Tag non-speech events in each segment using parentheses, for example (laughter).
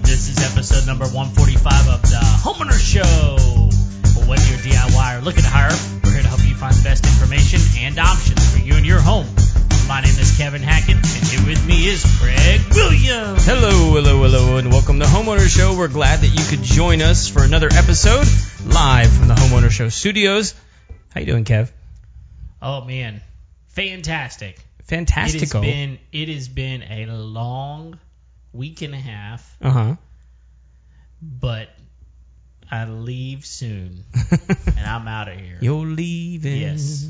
This is episode number 145 of the Homeowner Show. Whether you're DIY or looking to hire, we're here to help you find the best information and options for you and your home. My name is Kevin Hackett, and here with me is Craig Williams. Hello, hello, hello, and welcome to Homeowner Show. We're glad that you could join us for another episode live from the Homeowner Show studios. How you doing, Kev? Oh man, fantastic! It has been it has been a long week and a half, Uh huh. but I leave soon, (laughs) and I'm out of here. You're leaving. Yes.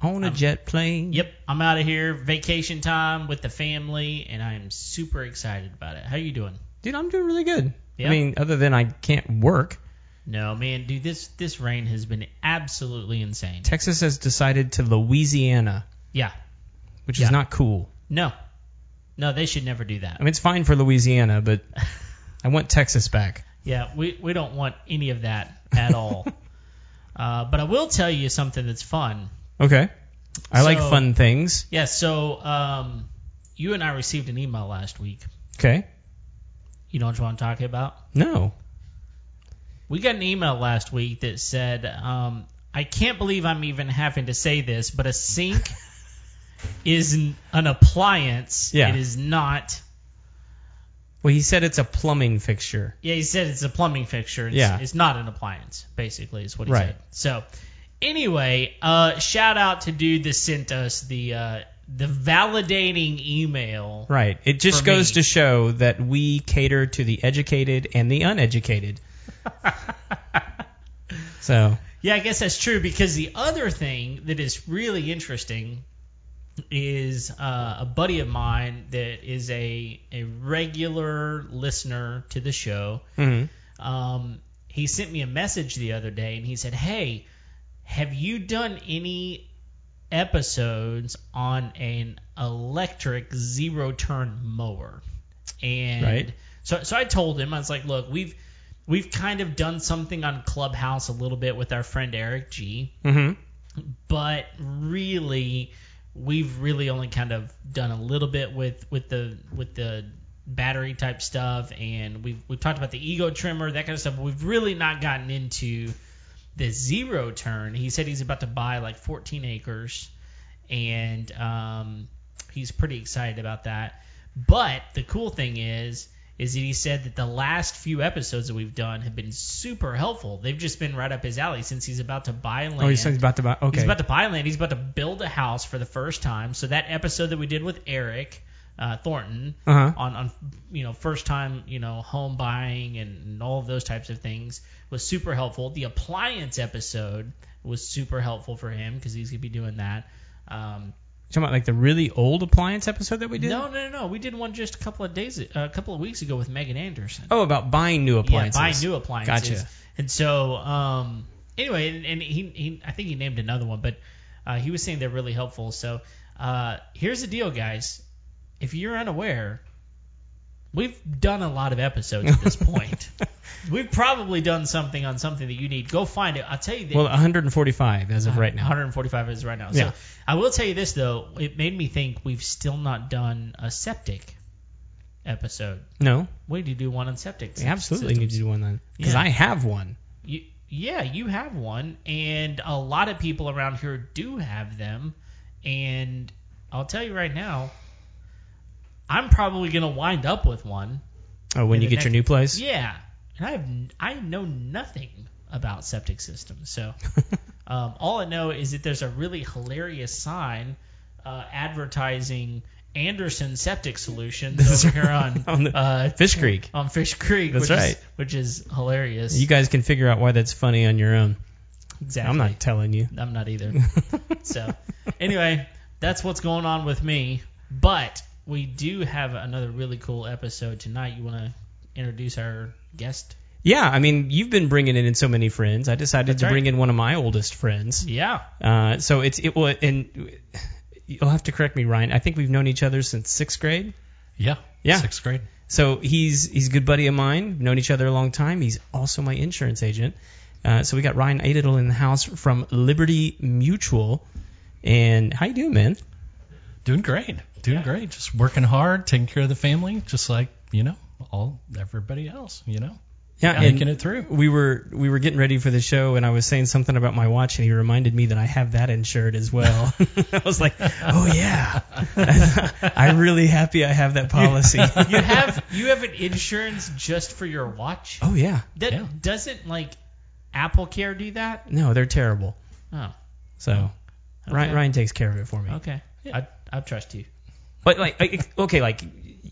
On a I'm- jet plane. Yep, I'm out of here. Vacation time with the family, and I am super excited about it. How are you doing? Dude, I'm doing really good. Yeah? I mean, other than I can't work, No, man, dude, this this rain has been absolutely insane. Texas has decided to Louisiana, Yeah, which Yeah. is not cool. no, no, they should never do that. I mean, it's fine for Louisiana, but (laughs) I want Texas back. Yeah, we we don't want any of that at (laughs) all. uh, but I will tell you something that's fun. Okay. I like fun things. Yeah, so um, you and I received an email last week. Okay. You know what I'm talking about? No. We got an email last week that said, um, I can't believe I'm even having to say this, but a sink (laughs) is an appliance. Yeah. It is not. Well, he said it's a plumbing fixture. Yeah, he said it's a plumbing fixture. It's, Yeah. It's not an appliance, basically, is what he Right. said. So, anyway, uh, shout out to dude that sent us the uh, the validating email. Right. It just goes me. to show that we cater to the educated and the uneducated. (laughs) so, Yeah, I guess that's true because the other thing that is really interesting is uh, a buddy of mine that is a a regular listener to the show. mhm. Um, he sent me a message the other day and he said, "Hey, have you done any episodes on an electric zero turn mower?" And Right. so so I told him I was like, "Look, we've we've kind of done something on Clubhouse a little bit with our friend Eric G, Mhm. but really we've really only kind of done a little bit with with the with the battery type stuff and we've we've talked about the ego trimmer that kind of stuff we've really not gotten into the zero turn. He said he's about to buy like 14 acres and um, he's pretty excited about that. But the cool thing is is that he said that the last few episodes that we've done have been super helpful they've just been right up his alley since he's about to buy land Oh, he said he's about to buy. Okay. He's about to buy land. He's about to build a house for the first time. So that episode that we did with Eric uh, Thornton Uh-huh. on on you know first time you know home buying and, and all of those types of things was super helpful. The appliance episode was super helpful for him because he's gonna be doing that. Um, talking about like the really old appliance episode that we did? no, no, no, no. We did one just a couple of days, a couple of weeks ago with Megan Anderson. Oh, about buying new appliances. Yeah, buying new appliances. Gotcha. And so, um, anyway, and, and he, he, I think he named another one, but uh, he was saying they're really helpful. So uh, here's the deal, guys. If you're unaware, we've done a lot of episodes at this point. (laughs) We've probably done something on something that you need. Go find it. I'll tell you that. Well, 145 as of right now. 145 is right now. Yeah. So I will tell you this though, it made me think we've still not done a septic episode. No, We need to do one on septic. we absolutely need to do one then because Yeah. I have one. You, yeah, you have one, and a lot of people around here do have them. And I'll tell you right now, I'm probably gonna wind up with one. Oh, when you get your new place. Yeah, and I have I know nothing about septic systems, so (laughs) um, all I know is that there's a really hilarious sign uh, advertising Anderson Septic Solutions over (laughs) here on, on the- uh, Fish Creek. on Fish Creek. That's which right. Is, which is hilarious. You guys can figure out why that's funny on your own. exactly. I'm not telling you. I'm not either. (laughs) so, anyway, that's what's going on with me. But we do have another really cool episode tonight. You want to introduce our guest? Yeah, I mean, you've been bringing in so many friends. I decided That's to right. bring in one of my oldest friends. Yeah. Uh, so it's it will and you'll have to correct me, Ryan. I think we've known each other since sixth grade. Yeah. Yeah. Sixth grade. So he's he's a good buddy of mine. We've known each other a long time. He's also my insurance agent. Uh, so we got Ryan Aduddell in the house from Liberty Mutual. And how you doing, man? Doing great. Doing great. Just working hard, taking care of the family, just like, you know, all everybody else, you know. Yeah, Making and it through. we were we were getting ready for the show, and I was saying something about my watch, and he reminded me that I have that insured as well. (laughs) I was like, oh yeah, (laughs) I'm really happy I have that policy. (laughs) You have you have an insurance just for your watch? oh yeah, That Yeah. doesn't like Apple Care do that? no, they're terrible. Oh, So Ryan, Okay. Ryan takes care of it for me. okay. I I trust you. But like, okay, like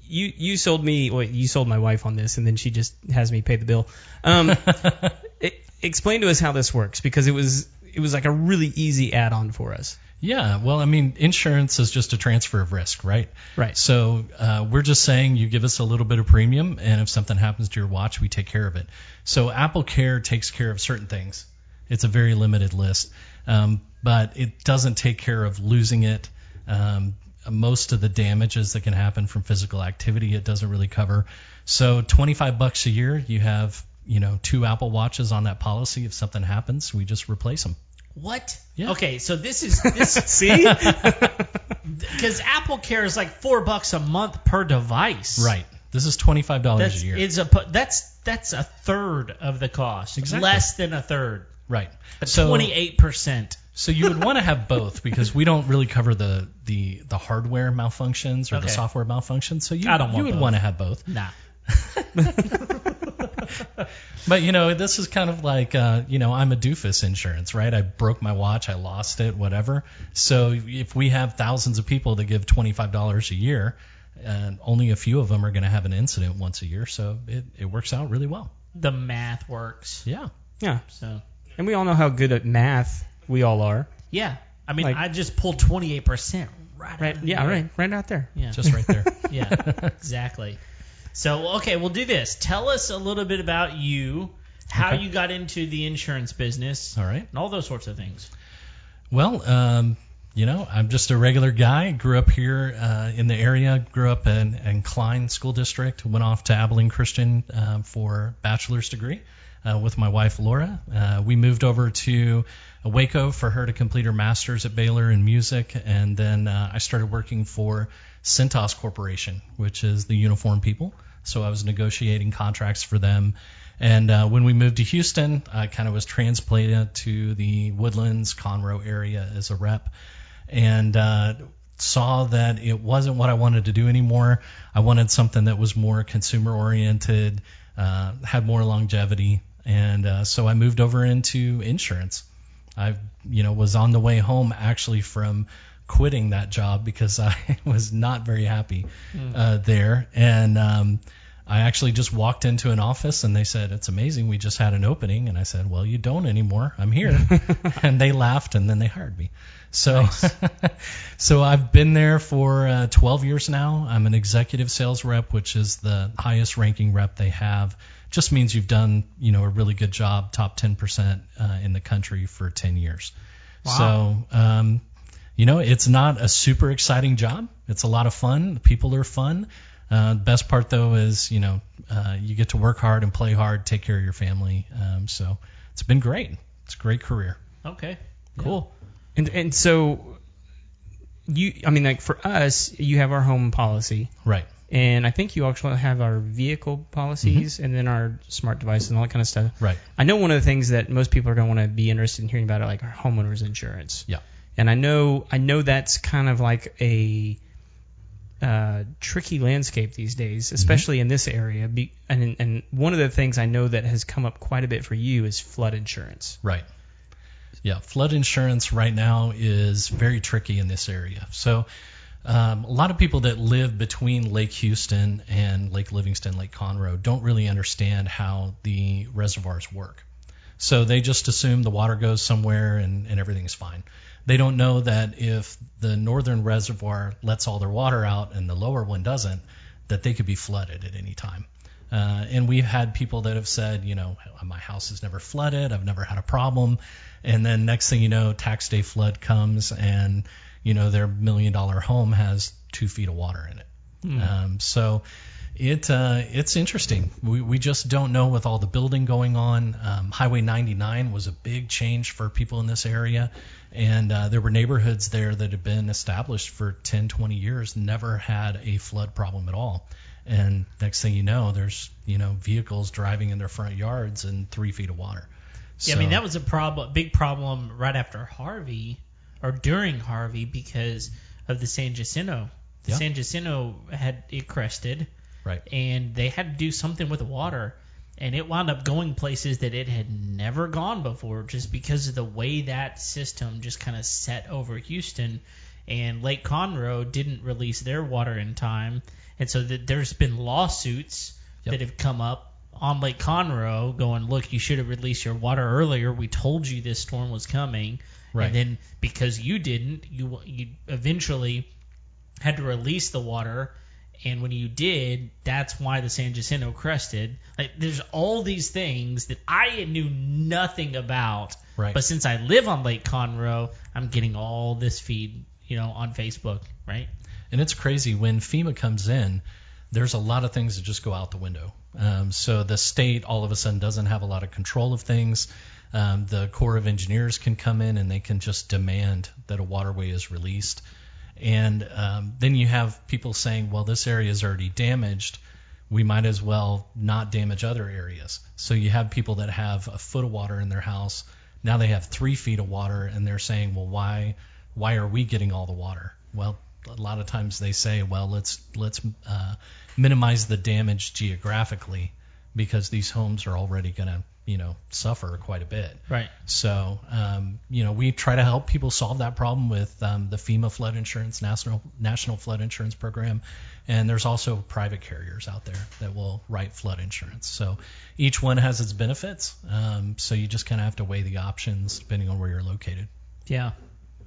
you you sold me, well, you sold my wife on this, and then she just has me pay the bill. Um, (laughs) e- explain to us how this works because it was it was like a really easy add-on for us. Yeah, well, I mean, insurance is just a transfer of risk, right? Right. So uh, we're just saying you give us a little bit of premium, and if something happens to your watch, we take care of it. So Apple Care takes care of certain things. It's a very limited list, um, but it doesn't take care of losing it. Um, most of the damages that can happen from physical activity, it doesn't really cover. So 25 bucks a year, you have you know two Apple watches on that policy. If something happens, we just replace them. What? Yeah. Okay, so this is this (laughs) See? (laughs) because Apple Care is like four bucks a month per device. Right. This is $25 a year. it's a that's that's a third of the cost. Exactly. Less than a third. Right. So Twenty eight percent. so you would want to have both because we don't really cover the the the hardware malfunctions or the software malfunctions. So you I don't you want would both. want to have both. Nah. (laughs) But you know, this is kind of like uh, you know, I'm a doofus insurance, right? I broke my watch, I lost it, whatever. So if we have thousands of people that give $25 a year, and only a few of them are going to have an incident once a year, so it, it works out really well. The math works. Yeah. yeah. So And we all know how good at math we all are. yeah. I mean Like- I just pulled twenty eight percent right Right. out of Yeah. the- Right. Right out there. Yeah. Just right there. (laughs) yeah, exactly. So, okay, we'll do this. Tell us a little bit about you, how Okay. you got into the insurance business, All right. and all those sorts of things. Well, um, you know, I'm just a regular guy. Grew up here uh, in the area. Grew up in, in Klein School District. Went off to Abilene Christian um, for bachelor's degree uh, with my wife Laura. Uh, we moved over to Waco for her to complete her master's at Baylor in music, and then uh, I started working for Cintas Corporation, which is the uniform people. So I was negotiating contracts for them. And uh, when we moved to Houston, I kind of was transplanted to the Woodlands, Conroe area as a rep, and saw that it wasn't what I wanted to do anymore. I wanted something that was more consumer oriented, uh, had more longevity, and uh, so I moved over into insurance. I, you know, was on the way home actually from quitting that job because (laughs) I was not very happy uh, there, and um, I actually just walked into an office and they said, "It's amazing, we just had an opening," and I said, "Well, you don't anymore. I'm here," (laughs) and they laughed and then they hired me. So, (laughs) so I've been there for uh, 12 years now. I'm an executive sales rep, which is the highest ranking rep they have. Just means you've done, you know, a really good job, top 10% uh, in the country for 10 years. Wow. So, um, you know, it's not a super exciting job. It's a lot of fun. The people are fun. Uh, the best part though is, you know, uh, you get to work hard and play hard, take care of your family. Um, so it's been great. It's a great career. Okay, cool. And and so you, I mean, like for us, you have our home policy, Right. And I think you actually have our vehicle policies, and then our smart devices and all that kind of stuff. Right. I know one of the things that most people are going to want to be interested in hearing about are like our homeowners insurance. Yeah. And I know I know that's kind of like a uh, tricky landscape these days, especially in this area. Be, and and one of the things I know that has come up quite a bit for you is flood insurance. Right. Yeah, flood insurance right now is very tricky in this area. So, um, a lot of people that live between Lake Houston and Lake Livingston, Lake Conroe, don't really understand how the reservoirs work. So they just assume the water goes somewhere and, and everything's fine. They don't know that if the northern reservoir lets all their water out and the lower one doesn't, that they could be flooded at any time. Uh, and we've had people that have said, you know, my house has never flooded, I've never had a problem. And then next thing you know, tax day flood comes and, you know, their million dollar home has two feet of water in it. Um, so it uh, it's interesting. We we just don't know with all the building going on. Um, Highway 99 was a big change for people in this area, and uh, there were neighborhoods there that had been established for 10, 20 years, never had a flood problem at all. And next thing you know, there's you know vehicles driving in their front yards and three feet of water. Yeah, I mean that was a problem, big problem right after Harvey or during Harvey because of the San Jacinto. The Yeah. San Jacinto had it crested, right. and they had to do something with the water, and it wound up going places that it had never gone before, just because of the way that system just kind of set over Houston, and Lake Conroe didn't release their water in time, and so that there's been lawsuits Yep. that have come up on Lake Conroe going, look, you should have released your water earlier. We told you this storm was coming, Right. and then because you didn't, you you eventually had to release the water. And when you did, that's why the San Jacinto crested. Like, there's all these things that I knew nothing about. Right. But since I live on Lake Conroe, I'm getting all this feed, you know, on Facebook, right? And it's crazy when FEMA comes in. There's a lot of things that just go out the window. Um, so the state all of a sudden doesn't have a lot of control of things. Um, the Corps of Engineers can come in and they can just demand that a waterway is released. And um, then you have people saying, well, this area is already damaged. We might as well not damage other areas. So you have people that have a foot of water in their house. Now they have three feet of water, and they're saying, well, why, why are we getting all the water? Well, a lot of times they say, well, let's let's uh, minimize the damage geographically because these homes are already going to, you know, suffer quite a bit. Right. So, um, you know, we try to help people solve that problem with um, the FEMA flood insurance, national national flood insurance program, and there's also private carriers out there that will write flood insurance. So each one has its benefits. Um, so you just kind of have to weigh the options depending on where you're located. Yeah.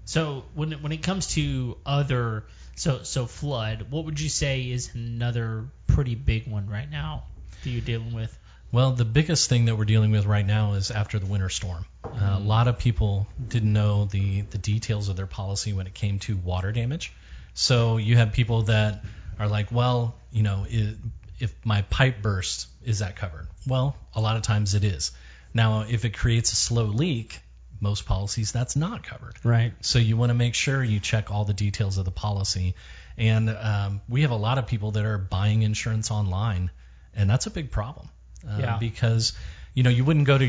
So when it, when it comes to other so so flood, what would you say is another pretty big one right now that you're dealing with? Well, the biggest thing that we're dealing with right now is after the winter storm. Uh, a lot of people didn't know the, the details of their policy when it came to water damage. So you have people that are like, well, you know, i if my pipe bursts, is that covered? Well, a lot of times it is. Now, if it creates a slow leak, most policies that's not covered. Right. So you want to make sure you check all the details of the policy. And um, we have a lot of people that are buying insurance online, and that's a big problem. Uh, Yeah. Because you know you wouldn't go to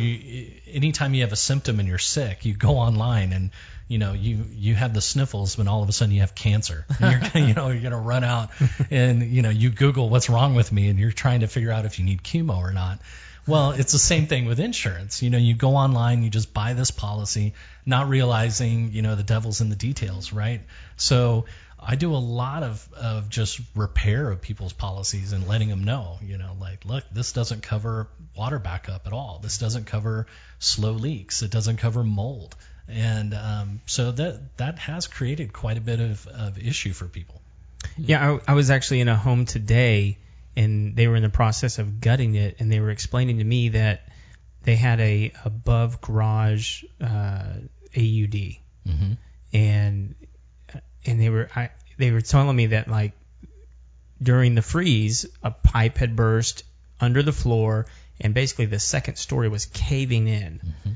anytime you have a symptom and you're sick, you go online and you know you you have the sniffles, but all of a sudden you have cancer. And (laughs) you're gonna, you know you're gonna run out (laughs) and you know you Google what's wrong with me, and you're trying to figure out if you need chemo or not. Well, it's the same thing with insurance. You know, you go online, you just buy this policy, not realizing, you know, the devil's in the details, right? So I do a lot of, of just repair of people's policies and letting them know, you know, like, look, this doesn't cover water backup at all. This doesn't cover slow leaks. It doesn't cover mold. And um, so that that has created quite a bit of, of issue for people. Yeah, I, I was actually in a home today, and they were in the process of gutting it, and they were explaining to me that they had a above garage uh, AUD, Mm-hmm. and and they were I, they were telling me that like during the freeze, a pipe had burst under the floor, and basically the second story was caving in. Mm-hmm.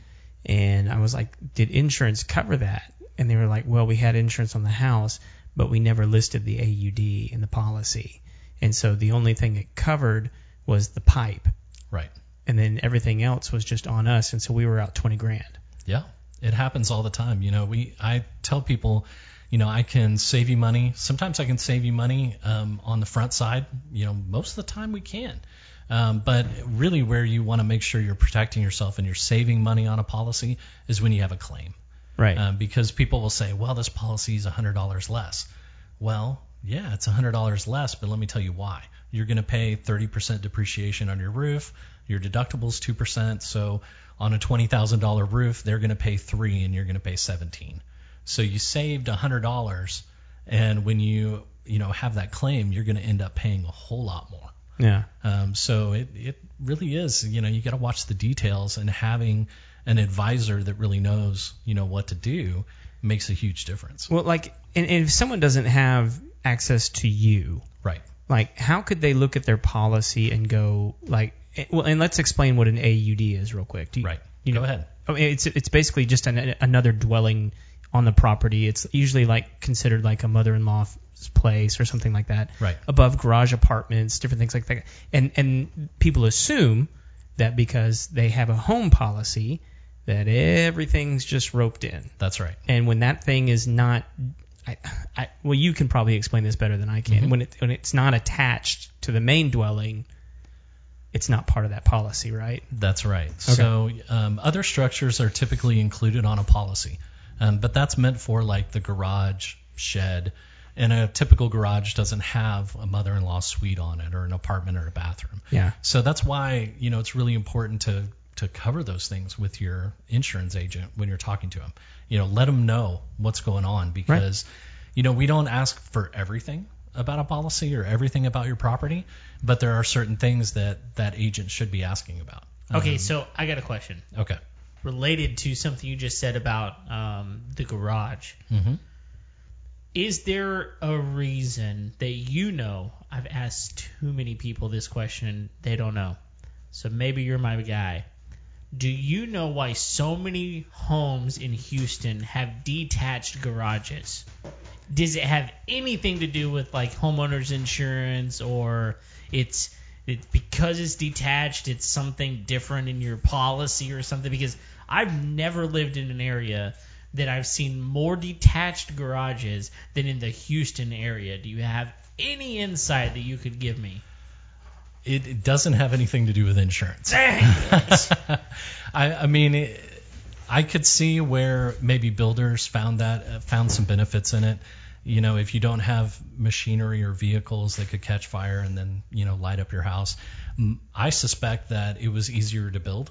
And I was like, did insurance cover that? And they were like, well, we had insurance on the house, but we never listed the AUD in the policy. And so the only thing it covered was the pipe. Right. And then everything else was just on us. And so we were out 20 grand. Yeah, it happens all the time. You know, we I tell people, you know, I can save you money. Sometimes I can save you money um, on the front side. You know, most of the time we can. Um, but really, where you want to make sure you're protecting yourself and you're saving money on a policy is when you have a claim. Right. Um, because people will say, well, this policy is $100 less. Well, yeah, it's $100 less, but let me tell you why. You're going to pay 30% depreciation on your roof. Your deductible's 2%. So on a $20,000 roof, they're going to pay 3 and you're going to pay 17. So you saved $100 and when you, you know, have that claim, you're going to end up paying a whole lot more. yeah. Um, so it, it really is, you know, you got to watch the details and having an advisor that really knows, you know, what to do makes a huge difference. Well, like, and, and if someone doesn't have access to you, Right. like how could they look at their policy and go like eh, well and let's explain what an AUD is real quick. Do you, Right. You Go know, ahead. I mean, it's it's basically just an, another dwelling on the property. It's usually like considered like a mother-in-law's place or something like that. Right. Above garage apartments, different things like that. And and people assume that because they have a home policy that everything's just roped in. That's right. And when that thing is not I, I, well, you can probably explain this better than I can. Mhm. When it when it's not attached to the main dwelling, it's not part of that policy, right? That's right. So um, other structures are typically included on a policy, um, but that's meant for like the garage, shed, and a typical garage doesn't have a mother-in-law suite on it or an apartment or a bathroom. Yeah. So that's why you know it's really important to to cover those things with your insurance agent when you're talking to them. You know, let them know what's going on because you know we don't ask for everything about a policy or everything about your property, but there are certain things that that agent should be asking about. Okay, Um, so I got a question okay. Related to something you just said about um, the garage. hmm Is there a reason that you know? I've asked too many people this question, they don't know. So maybe you're my guy. Do you know why so many homes in Houston have detached garages? Does it have anything to do with like homeowners insurance or it's it's because it's detached, it's something different in your policy or something because I've never lived in an area that I've seen more detached garages than in the Houston area. Do you have any insight that you could give me? It, it doesn't have anything to do with insurance. Dang it. (laughs) I, I mean, it, I could see where maybe builders found that uh, found some benefits in it. You know, if you don't have machinery or vehicles that could catch fire and then you know light up your house, I suspect that it was easier to build.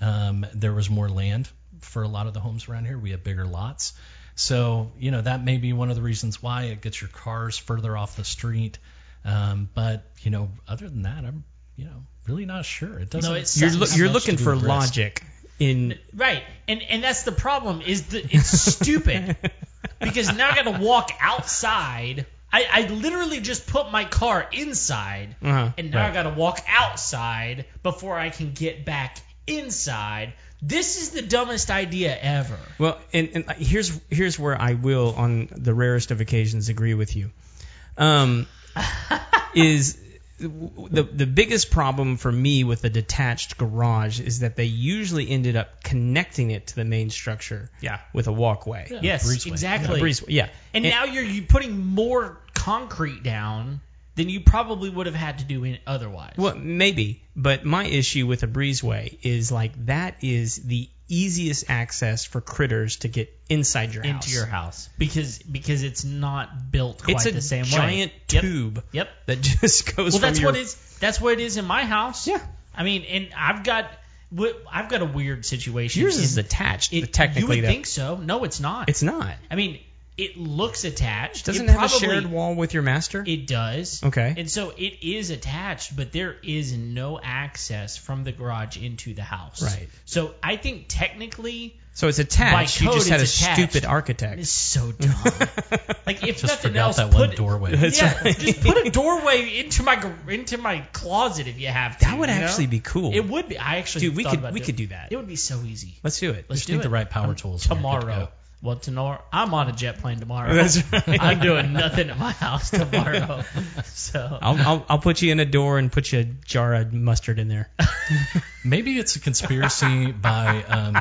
Um, there was more land for a lot of the homes around here. We have bigger lots, so you know that may be one of the reasons why it gets your cars further off the street. Um, but you know, other than that, I'm you know really not sure. It doesn't. it's- You're Have loo- much you're looking for risk. logic in Right, and and that's the problem is that it's stupid because now I got to walk outside. I, I literally just put my car inside, Uh-huh. and now I Right. got to walk outside before I can get back inside. This is the dumbest idea ever. Well, and, and here's here's where I will, on the rarest of occasions, agree with you. Um, (laughs) is the the biggest problem for me with a detached garage is that they usually ended up connecting it to the main structure Yeah. with a walkway. Yeah, Yes, breezeway. exactly. A breezeway, yeah. And now you're you putting more concrete down than you probably would have had to do in otherwise. Well, maybe, but my issue with a breezeway is like that is the easiest access for critters to get inside your house. into your house because because it's not built quite It's a the same giant way. Yep. tube Yep. that (laughs) just goes Well, that's your what is that's what it is in my house. Yeah. I mean, and I've got I've got a weird situation. yours is attached. it, technically, you would though. think so. No, it's not. it's not. I mean, it looks attached. Doesn't it it have a shared wall with your master? It does. Okay. And so it is attached, but there is no access from the garage into the house. Right. So I think technically so it's attached. By you just had a attached. stupid architect. it's so dumb. (laughs) like if Just nothing else, that put one doorway. (laughs) Yeah, right. just put a doorway into my into my closet if you have to. That would you know? actually be cool. It would be. I actually Dude, we could- about we doing- could do that. It would be so easy. Let's do it. Let's Just do need it. the right power Um, tools. and you're good to tomorrow. Go. Well, tomorrow I'm on a jet plane tomorrow. That's right. I'm doing nothing at my house tomorrow. (laughs) So I'll, I'll I'll put you in a door and put you a jar of mustard in there. (laughs) Maybe it's a conspiracy by um,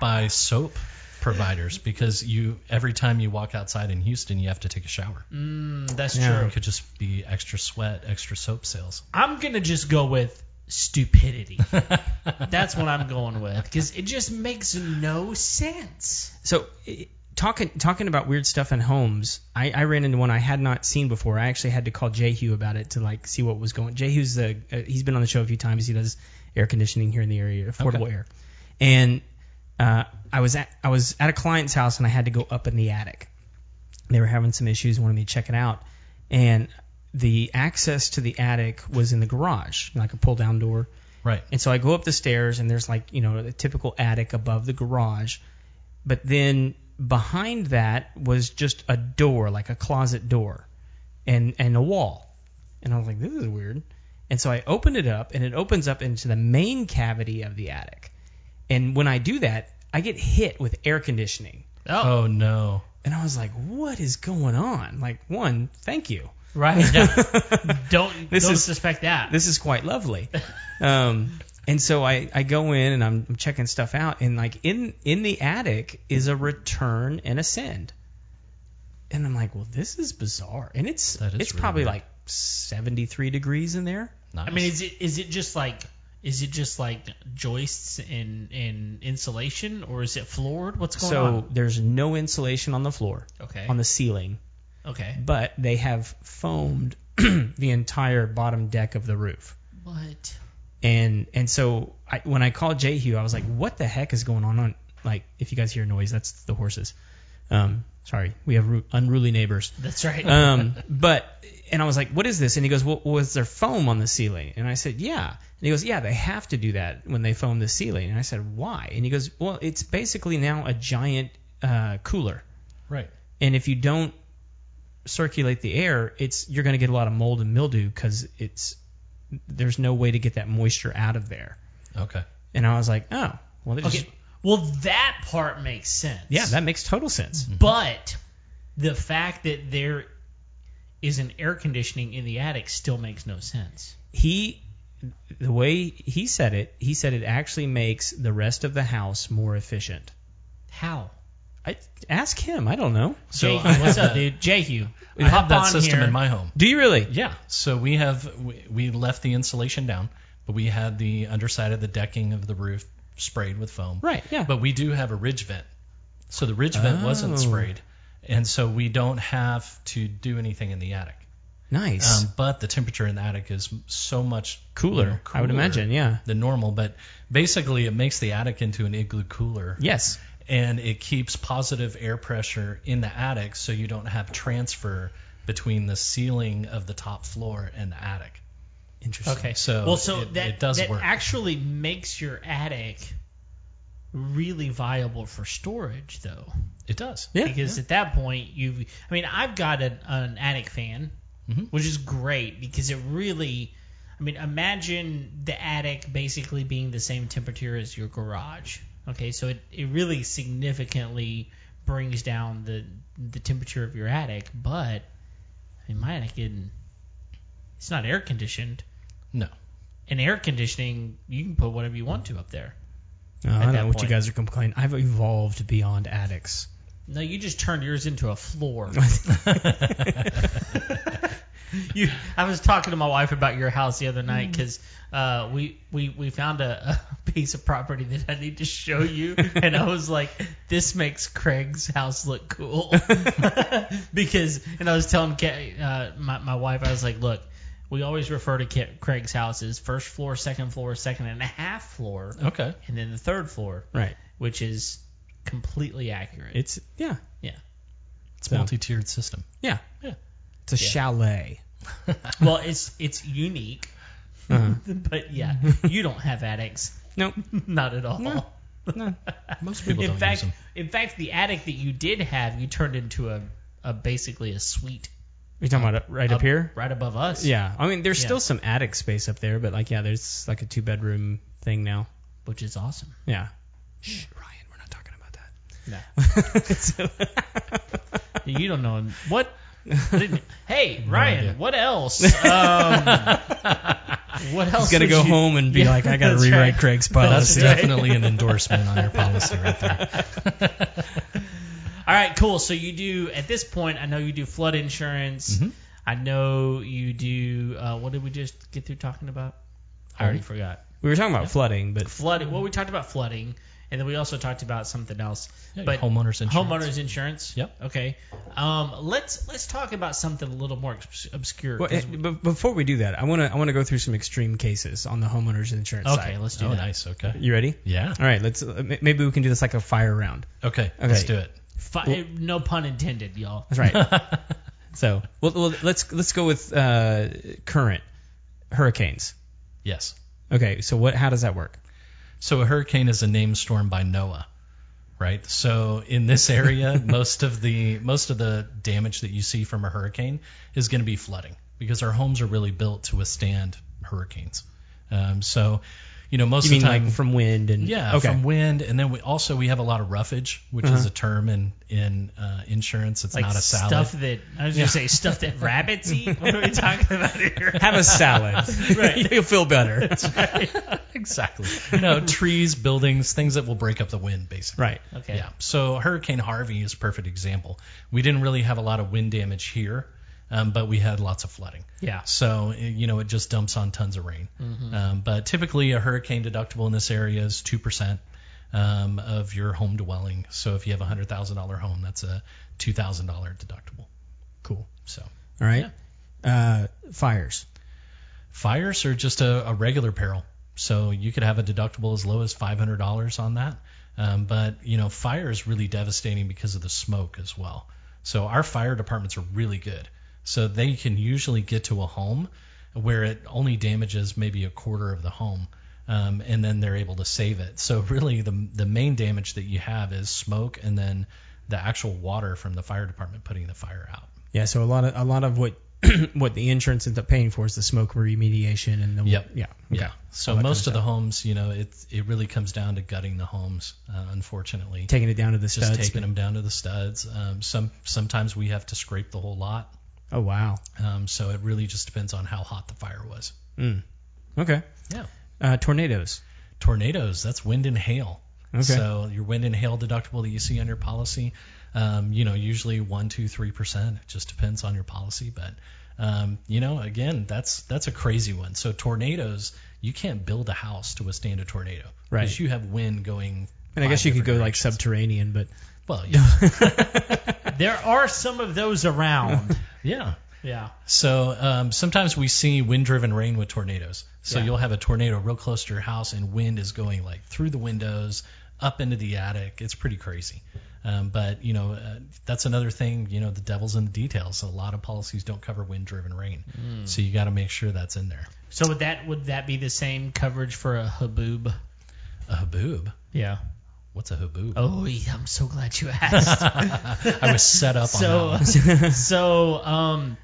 by soap providers because you every time you walk outside in Houston you have to take a shower. mm, that's Yeah. true. It could just be extra sweat, extra soap sales. I'm gonna just go with stupidity. (laughs) That's what I'm going with because it just makes no sense. So talking talking about weird stuff in homes, I, I ran into one I had not seen before. I actually had to call Jehu about it to like see what was going. Jehu's the uh, he's been on the show a few times. He does air conditioning here in the area, affordable Okay. air. And uh, I was at I was at a client's house and I had to go up in the attic. They were having some issues, wanted me to check it out, and the access to the attic was in the garage, like a pull down door. Right. And so I go up the stairs, and there's like, you know, the typical attic above the garage. But then behind that was just a door, like a closet door, and, and a wall. And I was like, this is weird. And so I opened it up, and it opens up into the main cavity of the attic. And when I do that, I get hit with air conditioning. Oh, Oh no. And I was like, what is going on? Like, one, thank you. Right. (laughs) Yeah. don't This don't is- suspect that. This is quite lovely. (laughs) Um, and so I, I go in and I'm, I'm checking stuff out, and like in in the attic is a return and a send. And I'm like, well, this is bizarre. And it's That is it's really probably weird. like 73 degrees in there. Nice. I mean, is it is it just like is it just like joists and and insulation, or is it floored? What's going so on? So there's no insulation on the floor, Okay. on the ceiling, okay. but they have foamed (clears throat) the entire bottom deck of the roof. What? And and so I, when I called Jehu, I was like, "What the heck is going on?" On like, if you guys hear noise, that's the horses. Um, sorry, we have unruly neighbors. That's right. (laughs) Um, but and I was like, "What is this?" And he goes, "Well, was there foam on the ceiling?" And I said, "Yeah." And he goes, "Yeah, they have to do that when they foam the ceiling." And I said, "Why?" And he goes, "Well, it's basically now a giant uh, cooler, right. and if you don't circulate the air, it's you're going to get a lot of mold and mildew because it's there's no way to get that moisture out of there." Okay. And I was like, "Oh, well, they just, okay. Well, that part makes sense. yeah, that makes total sense." Mm-hmm. But the fact that there is an air conditioning in the attic still makes no sense. He, the way he said it, he said it actually makes the rest of the house more efficient. How? I ask him. I don't know. So Jehu, what's up, that- dude? Jehu, I (laughs) have hop that system here. in my home. Do you really? Yeah. So we have we, we left the insulation down, but we had the underside of the decking of the roof sprayed with foam. Right. Yeah. But we do have a ridge vent. So the ridge vent Oh. wasn't sprayed. And so we don't have to do anything in the attic. nice. Um, but the temperature in the attic is so much cooler, you know, I would imagine. Yeah. Than normal, but basically it makes the attic into an igloo cooler, Yes. And it keeps positive air pressure in the attic, so you don't have transfer between the ceiling of the top floor and the attic. Interesting. Okay. So well, so it- that it does that work. actually makes your attic really viable for storage, though. It does. Yeah. because at that point you've. I mean I've got an, an attic fan Mhm. which is great because it really I mean imagine the attic basically being the same temperature as your garage okay so it, it really significantly brings down the the temperature of your attic but I mean my attic isn't it's not air conditioned No. and air conditioning you can put whatever you want to up there Uh, I don't that know what you guys are complaining. I've evolved beyond attics. No, you just turned yours into a floor. (laughs) (laughs) you, I was talking to my wife about your house the other night because uh, we, we we found a, a piece of property that I need to show you, (laughs) and I was like, "This makes Craig's house look cool," because, and I was telling Ca- uh, my my wife, I was like, "Look." We always refer to Craig's house as first floor, second floor, second and a half floor, Okay. and then the third floor, Right. which is completely accurate. It's yeah. yeah. It's a So- multi-tiered system. Yeah. Yeah. It's a chalet. (laughs) Well, it's it's unique, Uh-huh. (laughs) but yeah, (laughs) you don't have attics, Nope. not at all. No. No. Most people In don't fact, use them. in fact, the attic that you did have, you turned into a, a basically a suite You're talking about it right up, here? right above us. Yeah. I mean, there's Yeah. still some attic space up there, but like, yeah, there's like a two bedroom thing now. which is awesome. Yeah. Shh, Ryan, we're not talking about that. No, (laughs) you don't know what. Hey, Ryan, idea. what else? (laughs) Um, what else? He's gonna go you- home and be Yeah, like, I gotta rewrite right. Craig's That's policy. right. definitely an endorsement on your policy right there. (laughs) All right, cool. So you do at this point. I know you do flood insurance. Mhm. I know you do. Uh, what did we just get through talking about? I already forgot. We were talking about flooding, but flooding. Well, we talked about flooding, and then we also talked about something else. Yeah, but homeowners insurance. homeowners insurance. Yep. Okay. Um, let's let's talk about something a little more obscure. Well, 'cause eh, we- but before we do that, I want to I want to go through some extreme cases on the homeowners insurance okay, side. let's do Oh, that. nice. Okay. You ready? Yeah. All right, let's uh, maybe we can do this like a fire round. Okay. Okay. Let's do it. Fi- no pun intended, y'all. That's right. (laughs) so, well, well, let's let's go with uh, current hurricanes. Yes. Okay, so what? How does that work? So a hurricane is a named storm by NOAA, right? So in this area, (laughs) most of the most of the damage that you see from a hurricane is going to be flooding. because our homes are really built to withstand hurricanes. Um, so, you know, most You of the time, like from wind and yeah, Okay. from wind, and then we also we have a lot of roughage, which is Uh-huh. a term in in uh, insurance. It's like not a salad. stuff that I was gonna say stuff that (laughs) rabbits eat. What are we talking about here? (laughs) Have a salad. (laughs) Right. You'll feel better. exactly. No trees, buildings, things that will break up the wind, basically. right. Okay. Yeah. So Hurricane Harvey is a perfect example. We didn't really have a lot of wind damage here, um, but we had lots of flooding. Yeah. So you know it just dumps on tons of rain. Um, but typically a hurricane deductible in this area is two percent um, of your home dwelling. So if you have a hundred thousand dollar home, that's a two thousand dollar deductible. Cool. So All right. Uh, fires. fires are just a, a regular peril. So you could have a deductible as low as five hundred dollars on that. Um, but you know, fire is really devastating because of the smoke as well. So our fire departments are really good. So they can usually get to a home where it only damages maybe a quarter of the home, um, and then they're able to save it. So really, the the main damage that you have is smoke, and then the actual water from the fire department putting the fire out. Yeah. So a lot of a lot of what (clears throat) what the insurance ends up paying for is the smoke remediation and the Yep. yeah okay. Yeah. So All most of of the homes, you know, it it really comes down to gutting the homes. Uh, unfortunately, taking it down to the just studs. taking them down to the studs. Um, some sometimes we have to scrape the whole lot. Oh wow. Um, so it really just depends on how hot the fire was. Mm. Okay. Yeah. Uh, tornadoes. Tornadoes, that's wind and hail. Okay. So your wind and hail deductible that you see on your policy, um, you know, usually one, two, three percent. It just depends on your policy, but um, you know, again, that's that's a crazy one. So tornadoes, you can't build a house to withstand a tornado Right. because you have wind going. and I guess you could go different like subterranean, but Well, (laughs) yeah, (laughs) There are some of those around. Yeah. yeah. So um, sometimes we see wind-driven rain with tornadoes. So Yeah. you'll have a tornado real close to your house, and wind is going like through the windows, up into the attic. It's pretty crazy. Um, but you know uh, that's another thing. You know the devil's in the details. A lot of policies don't cover wind-driven rain, so you got to make sure that's in there. So would that would that be the same coverage for a haboob? A haboob. Yeah. What's a haboob? Oh, yeah, I'm so glad you (laughs) asked. I was set up on so that one. (laughs) so um,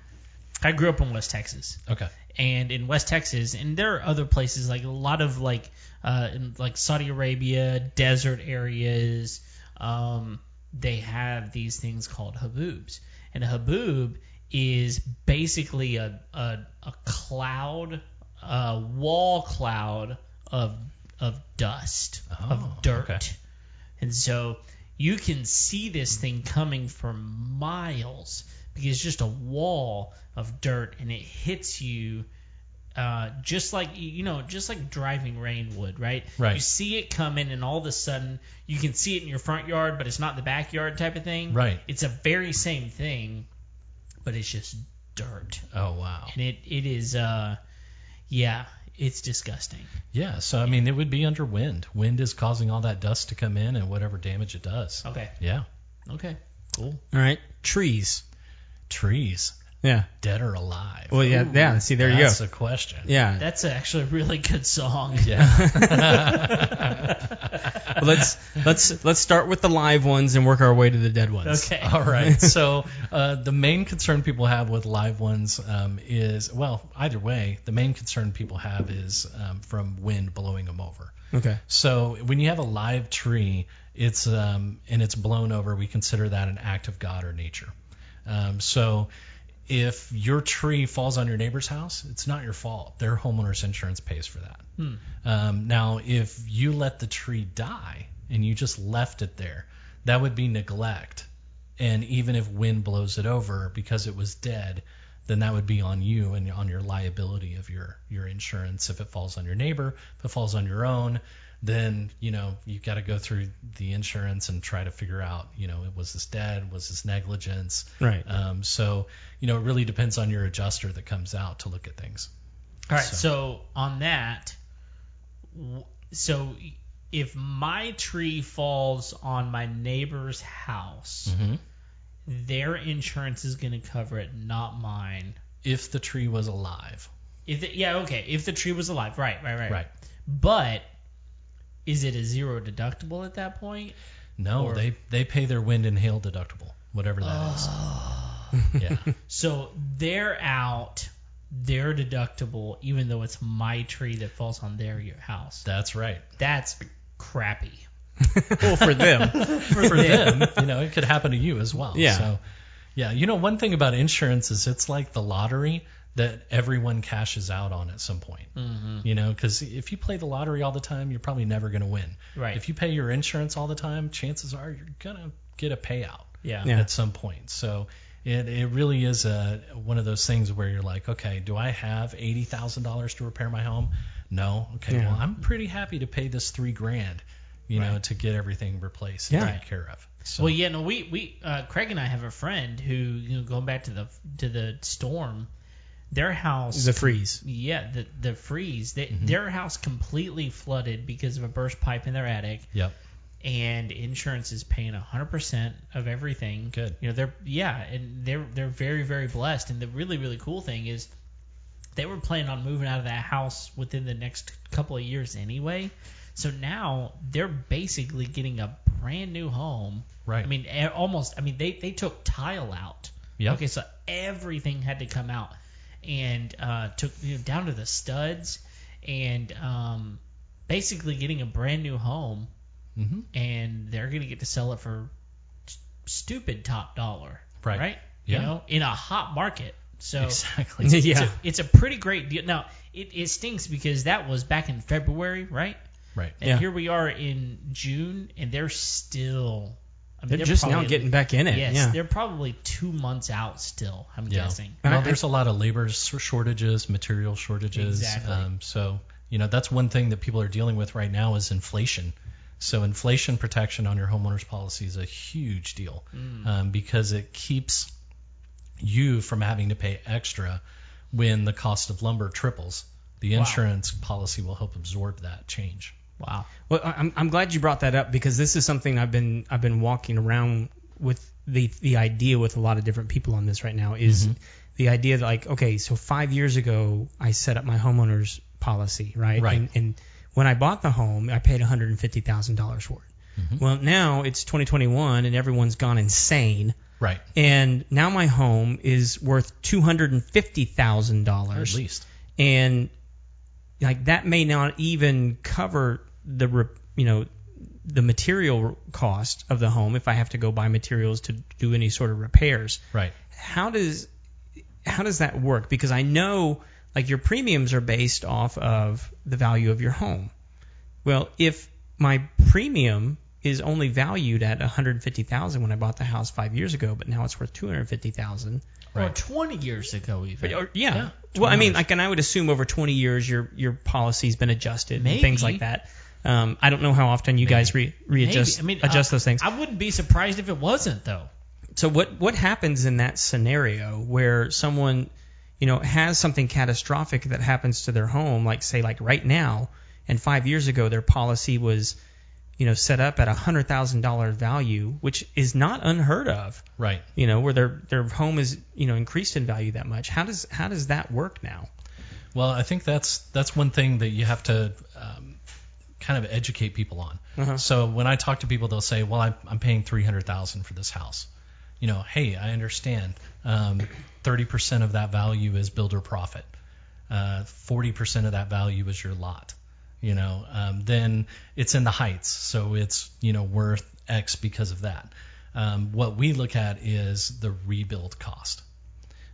I grew up in West Texas. Okay. and in West Texas, and there are other places like a lot of like uh, in like Saudi Arabia, desert areas. Um, they have these things called haboobs, and a haboob is basically a a, a cloud, a wall cloud of of dust, Oh, of dirt, okay. And so you can see this thing coming for miles because it's just a wall of dirt and it hits you uh, just like you know, just like driving rain would, right? Right. You see it coming, and all of a sudden you can see it in your front yard, but it's not the backyard type of thing. Right. It's a very same thing, but it's just dirt, Oh wow. and it it is uh, yeah, it's disgusting. Yeah. So I mean, it would be under wind. Wind is causing all that dust to come in and whatever damage it does. Okay. Yeah. Okay. Cool. all right. Trees. Trees, Yeah. dead or alive? Well, yeah. Yeah. See, there you go. That's a question. Yeah. That's actually a really good song. (laughs) Yeah. (laughs) Well, let's let's let's start with the live ones and work our way to the dead ones. Okay. (laughs) All right. So uh, the main concern people have with live ones um, is, well, either way, the main concern people have is um, from wind blowing them over. Okay. So when you have a live tree, it's um, and it's blown over, we consider that an act of God or nature. Um, so if your tree falls on your neighbor's house, it's not your fault. Their homeowner's insurance pays for that. Um, now, if you let the tree die and you just left it there, that would be neglect. And even if wind blows it over because it was dead, then that would be on you and on your liability of your your insurance. If it falls on your neighbor, if it falls on your own, then you know you've got to go through the insurance and try to figure out, you know, was this dead? Was this negligence? Right. Um, so you know, it really depends on your adjuster that comes out to look at things. All right. So- So on that, so if my tree falls on my neighbor's house, Mhm. Their insurance is going to cover it, not mine. If the tree was alive, If the, yeah, okay. If the tree was alive, right, right, right, right? But is it a zero deductible at that point? No, Or- they they pay their wind and hail deductible, whatever that is. Oh. Yeah. So they're out their deductible, even though it's my tree that falls on their house. That's right. That's crappy well, for them. (laughs) for, For them. them, you know, it could happen to you as well. Yeah. So, yeah, you know, one thing about insurance is it's like the lottery that everyone cashes out on at some point. Mm-hmm. You know, because if you play the lottery all the time, you're probably never going to win. Right. If you pay your insurance all the time, chances are you're gonna get a payout. Yeah. Yeah. at some point. So it, it really is a one of those things where you're like, okay, do I have eighty thousand dollars to repair my home? No. Okay, Yeah. well I'm pretty happy to pay this three grand, you know, to get everything replaced and Yeah. taken care of. So Well, yeah, no, we we uh, Craig and I have a friend who you know going back to the to the storm, their house The freeze. yeah the the freeze they, Mm-hmm. their house completely flooded because of a burst pipe in their attic Yep. and insurance is paying hundred percent of everything. Good. You know they're yeah and they're they're very very blessed and the really really cool thing is they were planning on moving out of that house within the next couple of years anyway. So now they're basically getting a brand new home. Right. I mean, almost. I mean, they they took tile out. Yep. Okay, so everything had to come out, and uh, took you know, down to the studs, and um, basically getting a brand new home, hmm and they're gonna get to sell it for stupid top dollar. Right. Right. Yeah. You know, in a hot market. So Exactly. it's (laughs) yeah. a, it's a pretty great deal. Now it, it stinks because that was back in February, right? Right. And Yeah. here we are in June, and they're still. I mean, They're just now getting back in it. Yes, yeah. they're probably two months out still. I'm Yeah. guessing. And Well, I- there's a lot of labor shortages, material shortages. Exactly. Um, so, you know, that's one thing that people are dealing with right now is inflation. So, inflation protection on your homeowner's policy is a huge deal Mm. um, because it keeps you from having to pay extra when the cost of lumber triples. The Wow. insurance policy will help absorb that change. Wow. Well, I'm, I'm glad you brought that up because this is something I've been I've been walking around with the the idea with a lot of different people on this right now is mm-hmm. the idea that like okay so five years ago I set up my homeowners policy right Right. and, and when I bought the home I paid 150 thousand dollars for it mm-hmm. well now it's 2021 and everyone's gone insane Right. and now my home is worth two hundred and fifty thousand dollars At least. and like that may not even cover the you know the material cost of the home if I have to go buy materials to do any sort of repairs. Right. How does how does that work? Because I know like your premiums are based off of the value of your home. Well, if my premium is only valued at 150,000 when I bought the house 5 years ago, but now it's worth 250,000. Or 20 years ago, even. Or, yeah. Yeah, well, I mean, like, and I would assume over 20 years your your policy's been adjusted Maybe. and things like that. Um, I don't know how often you guys re- readjust Maybe. I mean, adjust I- those things. I wouldn't be surprised if it wasn't, though. so what what happens in that scenario where someone you know has something catastrophic that happens to their home, like say like right now, and five years ago their policy was you know set up at a hundred thousand dollar value, which is not unheard of. Right. You know where their their home is you know increased in value that much. How does how does that work now? Well, I think that's that's one thing that you have to um, kind of educate people on. Uh-huh. So when I talk to people, they'll say, "Well, I'm, I'm paying three hundred thousand for this house." You know, hey, I understand. Um, Thirty percent of that value is builder profit. Uh, Forty percent of that value is your lot. You know, um, then it's in the heights, so it's you know worth X because of that. Um, what we look at is the rebuild cost.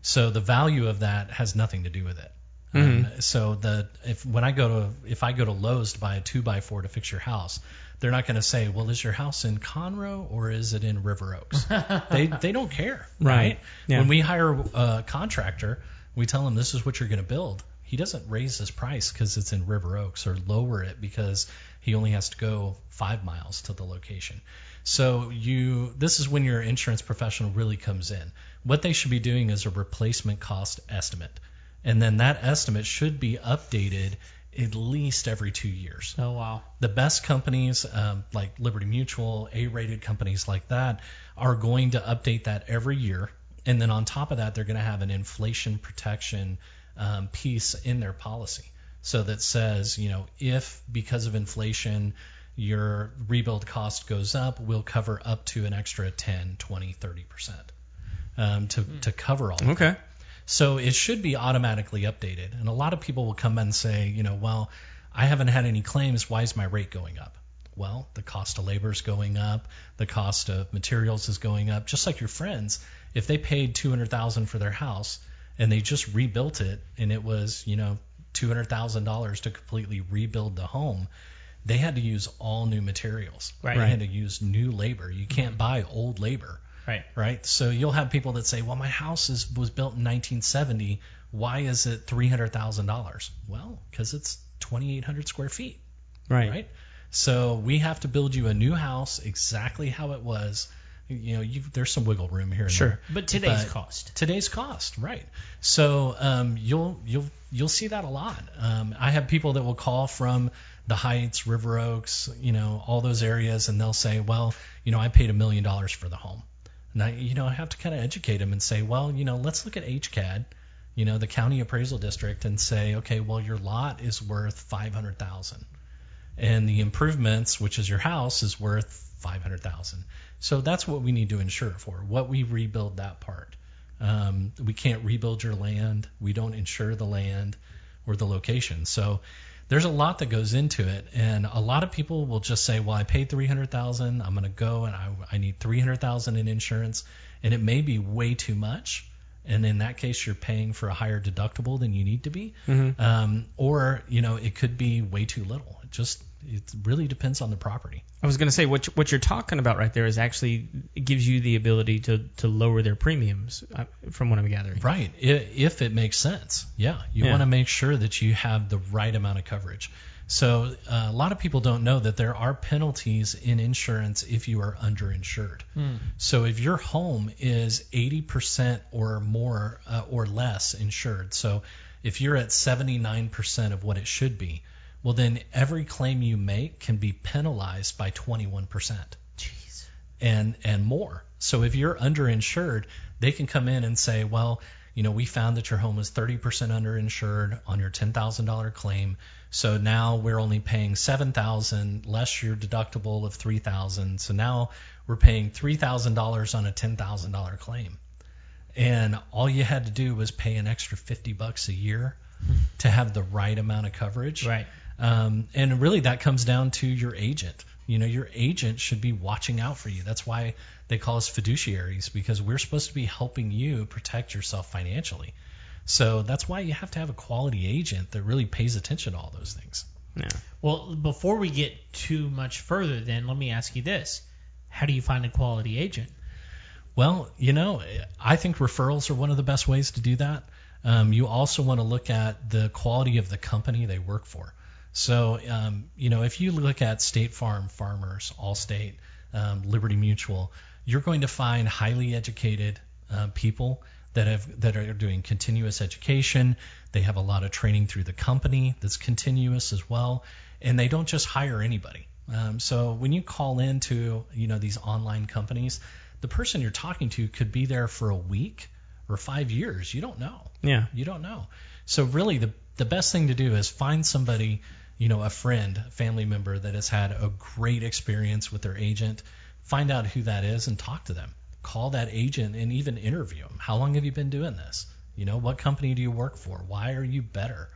So the value of that has nothing to do with it. Um, so the if when I go to if I go to Lowe's to buy a two by four to fix your house, they're not going to say, well, is your house in Conroe or is it in River Oaks? (laughs) they they don't care, Right. right? Yeah. When we hire a contractor, we tell them this is what you're going to build. He doesn't raise his price because it's in River Oaks or lower it because he only has to go five miles to the location. So you this is when your insurance professional really comes in. What they should be doing is a replacement cost estimate. And then that estimate should be updated at least every two years. Oh, wow. The best companies, um, like Liberty Mutual, A-rated companies like that, are going to update that every year. And then on top of that, they're going to have an inflation protection um, piece in their policy. So that says, you know, if because of inflation your rebuild cost goes up, we'll cover up to an extra 10, 20, 30% um, to, to cover all of Okay. So it should be automatically updated. And a lot of people will come and say, you know, well, I haven't had any claims. Why is my rate going up? Well, the cost of labor is going up, the cost of materials is going up. Just like your friends, if they paid 200,000 for their house and they just rebuilt it and it was, you know, $200,000 to completely rebuild the home, they had to use all new materials. Right. They had to use new labor. You can't buy old labor Right. right? So you'll have people that say, "Well, my house is was built in 1970. Why is it three hundred thousand dollars?" Well, because it's 2,800 square feet, Right. right? So we have to build you a new house exactly how it was. You know, you, there's some wiggle room here. Sure. there. But today's But- cost. today's cost, right? So um, you'll you'll you'll see that a lot. Um, I have people that will call from the Heights, River Oaks, you know, all those areas, and they'll say, well, you know, I paid a million dollars for the home. And I, you know, I have to kind of educate them and say, well, you know, let's look at HCAD, you know, the county appraisal district, and say, okay, well, your lot is worth five hundred thousand, and the improvements, which is your house, is worth five hundred thousand. So that's what we need to insure for. What we rebuild that part. Um, we can't rebuild your land. We don't insure the land or the location. So there's a lot that goes into it, and a lot of people will just say, "Well, I paid three hundred thousand. I'm going to go and I, I need three hundred thousand in insurance," and it may be way too much. And in that case, you're paying for a higher deductible than you need to be, um, or you know, it could be way too little. It just it really depends on the property. I was going to say what what you're talking about right there is actually it gives you the ability to to lower their premiums, uh, from what I'm gathering. Right. If it makes sense. Yeah. You Yeah. want to make sure that you have the right amount of coverage. So uh, a lot of people don't know that there are penalties in insurance if you are underinsured. So if your home is 80% or more uh, or less insured, so if you're at 79% of what it should be, well then every claim you make can be penalized by 21% Jeez. and and more. So if you're underinsured, they can come in and say, well, you know, we found that your home is 30% underinsured on your $10,000 claim. So now we're only paying 7,000 less your deductible of 3,000. So now we're paying $3,000 on a $10,000 claim. And all you had to do was pay an extra 50 bucks a year hmm. to have the right amount of coverage. Right. Um, and really, that comes down to your agent. You know, your agent should be watching out for you. That's why they call us fiduciaries because we're supposed to be helping you protect yourself financially. So that's why you have to have a quality agent that really pays attention to all those things. Yeah. Well, before we get too much further, then let me ask you this: How do you find a quality agent? Well, you know, I think referrals are one of the best ways to do that. Um, you also want to look at the quality of the company they work for. So, um, you know, if you look at State Farm, Farmers, Allstate, um, Liberty Mutual, you're going to find highly educated uh, people that have that are doing continuous education. They have a lot of training through the company that's continuous as well, and they don't just hire anybody. Um, so when you call into you know these online companies, the person you're talking to could be there for a week or five years. You don't know. Yeah. You don't know. So really, the the best thing to do is find somebody, you know, a friend, family member that has had a great experience with their agent. Find out who that is and talk to them. Call that agent and even interview them. How long have you been doing this? You know, what company do you work for? Why are you better?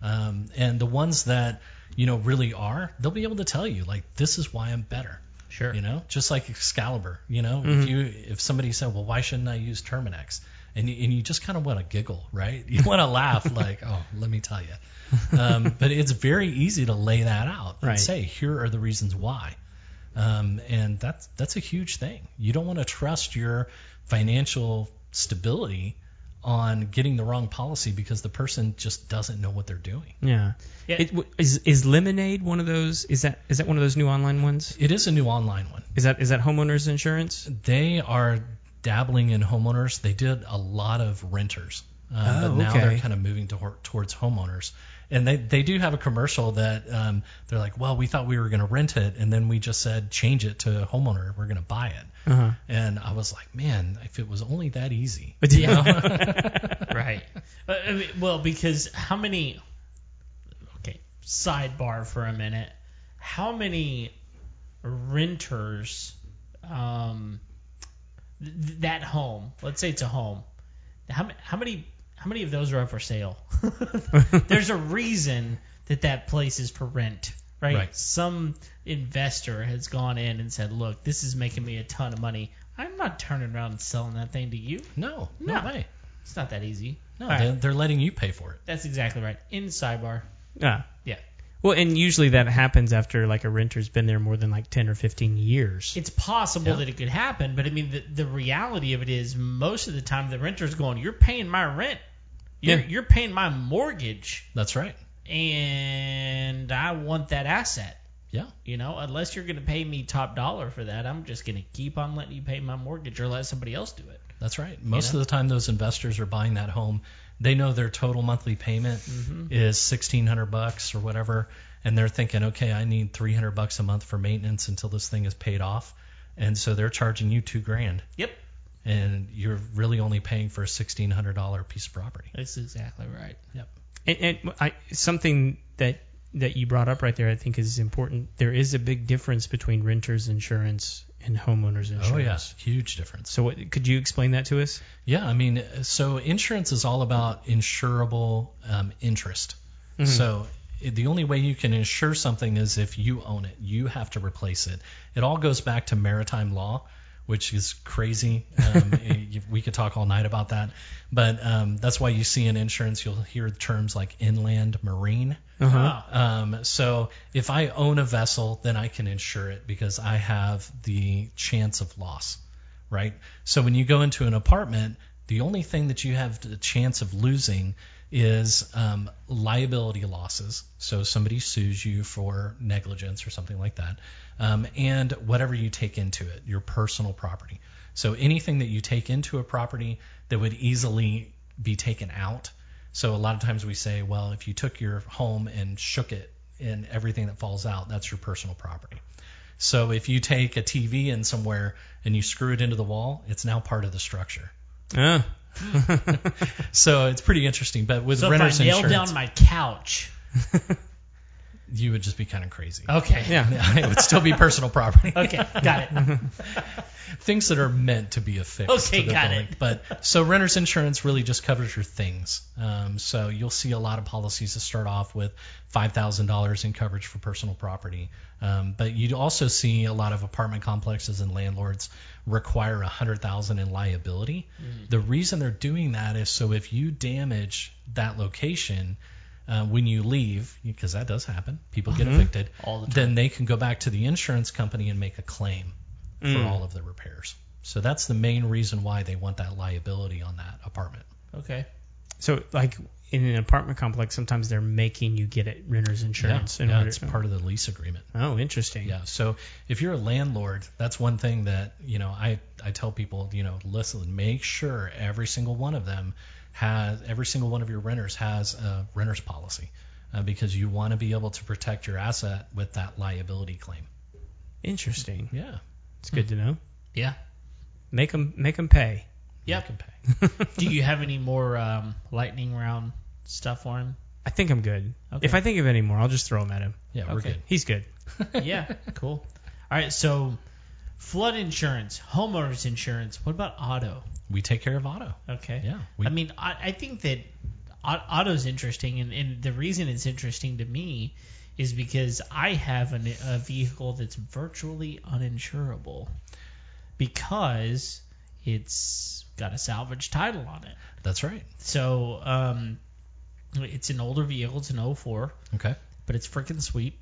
Um, and the ones that you know really are, they'll be able to tell you like this is why I'm better. Sure. You know, just like Excalibur. You know, if you if somebody said, well, why shouldn't I use Terminix? And you, and you just kind of want to giggle, right? You want to laugh, (laughs) like, oh, let me tell you. Um, but it's very easy to lay that out and Right. say, here are the reasons why. Um, and that's that's a huge thing. You don't want to trust your financial stability on getting the wrong policy because the person just doesn't know what they're doing. Yeah. Yeah. It, w- is is Lemonade one of those? Is that is that one of those new online ones? It is a new online one. Is that is that homeowners insurance? They are dabbling in homeowners. They did a lot of renters, um, Oh, but now okay. they're kind of moving to, towards homeowners. And they, they do have a commercial that um, they're like, well, we thought we were going to rent it, and then we just said change it to homeowner. We're going to buy it. Uh-huh. And I was like, man, if it was only that easy. (laughs) But you know? (laughs) right. Uh, I mean, well, because how many? Okay, sidebar for a minute. How many renters? Um, th- that home. Let's say it's a home. How how many how many of those are up for sale? (laughs) There's a reason that that place is for rent, right? Right. Some investor has gone in and said, "Look, this is making me a ton of money. I'm not turning around and selling that thing to you. No, no, No. way. It's not that easy." No, they're, they're letting you pay for it. That's exactly right. In sidebar. Yeah. Yeah. Well, and usually that happens after like a renter's been there more than like 10 or 15 years. It's possible Yeah. that it could happen, but I mean, the, the reality of it is most of the time the renter's going, "You're paying my rent. You're, Yeah. you're paying my mortgage, That's right. and I want that asset." Yeah. You know, unless you're going to pay me top dollar for that, I'm just going to keep on letting you pay my mortgage or let somebody else do it. That's right. Most know? of the time, those investors are buying that home. They know their total monthly payment Mm-hmm. is sixteen hundred bucks or whatever, and they're thinking, okay, I need three hundred bucks a month for maintenance until this thing is paid off, and so they're charging you two grand, Yep, and you're really only paying for a sixteen hundred dollar piece of property. that's exactly right. Yep. And, and I, something that that you brought up right there, I think, is important. There is a big difference between renters insurance and homeowners insurance. Oh yes, huge difference. So, what, could you explain that to us? Yeah, I mean, so insurance is all about insurable um, interest. So i- the only way you can insure something is if you own it. You have to replace it. It all goes back to maritime law, which is crazy. Um, (laughs) y- we could talk all night about that, but um, that's why you see in insurance you'll hear terms like inland marine. Uh-huh. Um, so if I own a vessel, then I can insure it because I have the chance of loss, right? So when you go into an apartment, the only thing that you have the chance of losing is um, liability losses. So somebody sues you for negligence or something like that, um, and whatever you take into it, your personal property. So anything that you take into a property that would easily be taken out. So a lot of times we say, well, if you took your home and shook it and everything that falls out, that's your personal property. So if you take a TV in somewhere and you screw it into the wall, it's now part of the structure. Ah, (laughs) So it's pretty interesting. But with So if I renters nail insurance, down my couch, (laughs) you would just be kind of crazy. okay, yeah. (laughs) it would still be personal property. (laughs) okay, got it. (laughs) Things that are meant to be affixed Okay, to the got building. it. But so renters insurance really just covers your things. Um, so you'll see a lot of policies that start off with five thousand dollars in coverage for personal property. Um, but you also see a lot of apartment complexes and landlords require a hundred thousand in liability. Mm. The reason they're doing that is so if you damage that location. Uh, when you leave, because that does happen, people get evicted, Mm-hmm. All the time. then they can go back to the insurance company and make a claim for Mm. all of the repairs. So that's the main reason why they want that liability on that apartment. Okay, So, like in an apartment complex, sometimes they're making you get it renter's insurance. yeah, in yeah it's part of the lease agreement. Oh, interesting. Yeah. So if you're a landlord, that's one thing that you know I I tell people you know listen, make sure every single one of them has every single one of your renters has a renter's policy uh, because you want to be able to protect your asset with that liability claim. Interesting. Yeah. It's good to know. yeah, Make them make them pay. yep. Can pay. (laughs) Do you have any more um, lightning round stuff for him? I think I'm good. Okay. If I think of any more, I'll just throw them at him. Yeah, we're Okay. good. He's good. (laughs) yeah, cool. (laughs) All right, so flood insurance, homeowners insurance. What about auto? We take care of auto. Okay. Yeah. We, I mean, I, I think that au- auto's interesting, and, and the reason it's interesting to me is because I have an, a vehicle that's virtually uninsurable because it's got a salvage title on it. that's right. So um, it's an older vehicle. It's an 04, Okay. but it's freaking sweet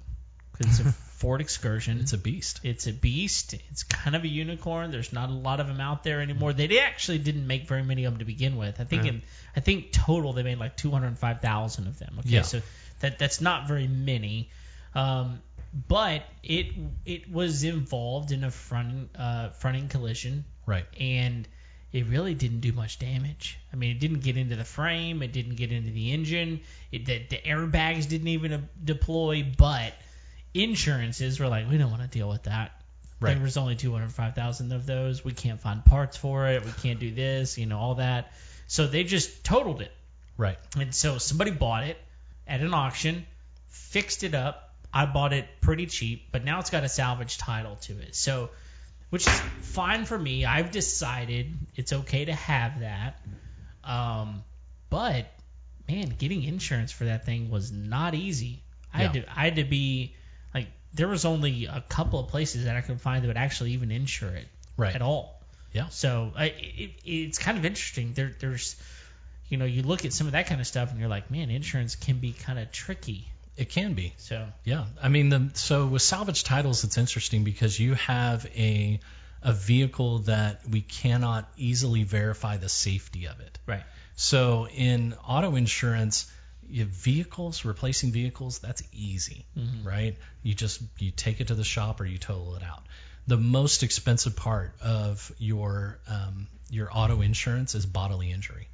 it's a Ford Excursion. It's a beast. It's a beast. It's kind of a unicorn. There's not a lot of them out there anymore. They actually didn't make very many of them to begin with. I think Yeah. in I think total they made like 205,000 of them. Okay, Yeah. so that that's not very many. Um, but it it was involved in a front uh, fronting collision Right. and it really didn't do much damage. I mean, it didn't get into the frame, it didn't get into the engine, it, the, the airbags didn't even uh, deploy. But insurances were like, we don't want to deal with that. Right. There was only 205,000 of those. We can't find parts for it. We can't do this, you know, all that. So they just totaled it. Right. And so somebody bought it at an auction, fixed it up. I bought it pretty cheap, but now it's got a salvage title to it. So, which is fine for me. I've decided it's okay to have that. Um, but man, getting insurance for that thing was not easy. I had to I had to be there was only a couple of places that I could find that would actually even insure it Right. at all. Yeah. So I, it, it's kind of interesting. There, there's, you know, you look at some of that kind of stuff and you're like, man, insurance can be kind of tricky. It can be. So Yeah, I mean, the, so with salvage titles, it's interesting because you have a a vehicle that we cannot easily verify the safety of it. right, So in auto insurance, you have vehicles replacing vehicles, that's easy, right? You just you take it to the shop or you total it out. The most expensive part of your um, your auto insurance is bodily injury.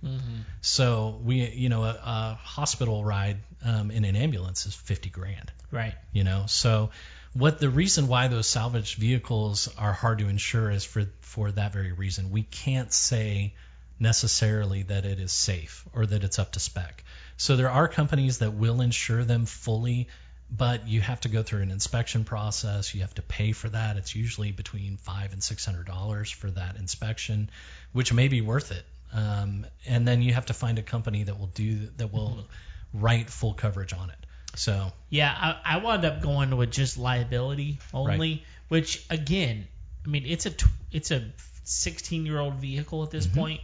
So we, you know, a, a hospital ride um, in an ambulance is fifty grand right, you know so what the reason why those salvaged vehicles are hard to insure is for for that very reason we can't say necessarily that it is safe or that it's up to spec so there are companies that will insure them fully but you have to go through an inspection process. You have to pay for that. It's usually between five and six hundred dollars for that inspection which may be worth it. Um, and then you have to find a company that will do that will write full coverage on it. So yeah. I, I wound up going with just liability only, which again, I mean, it's a it's a 16 year old vehicle at this point.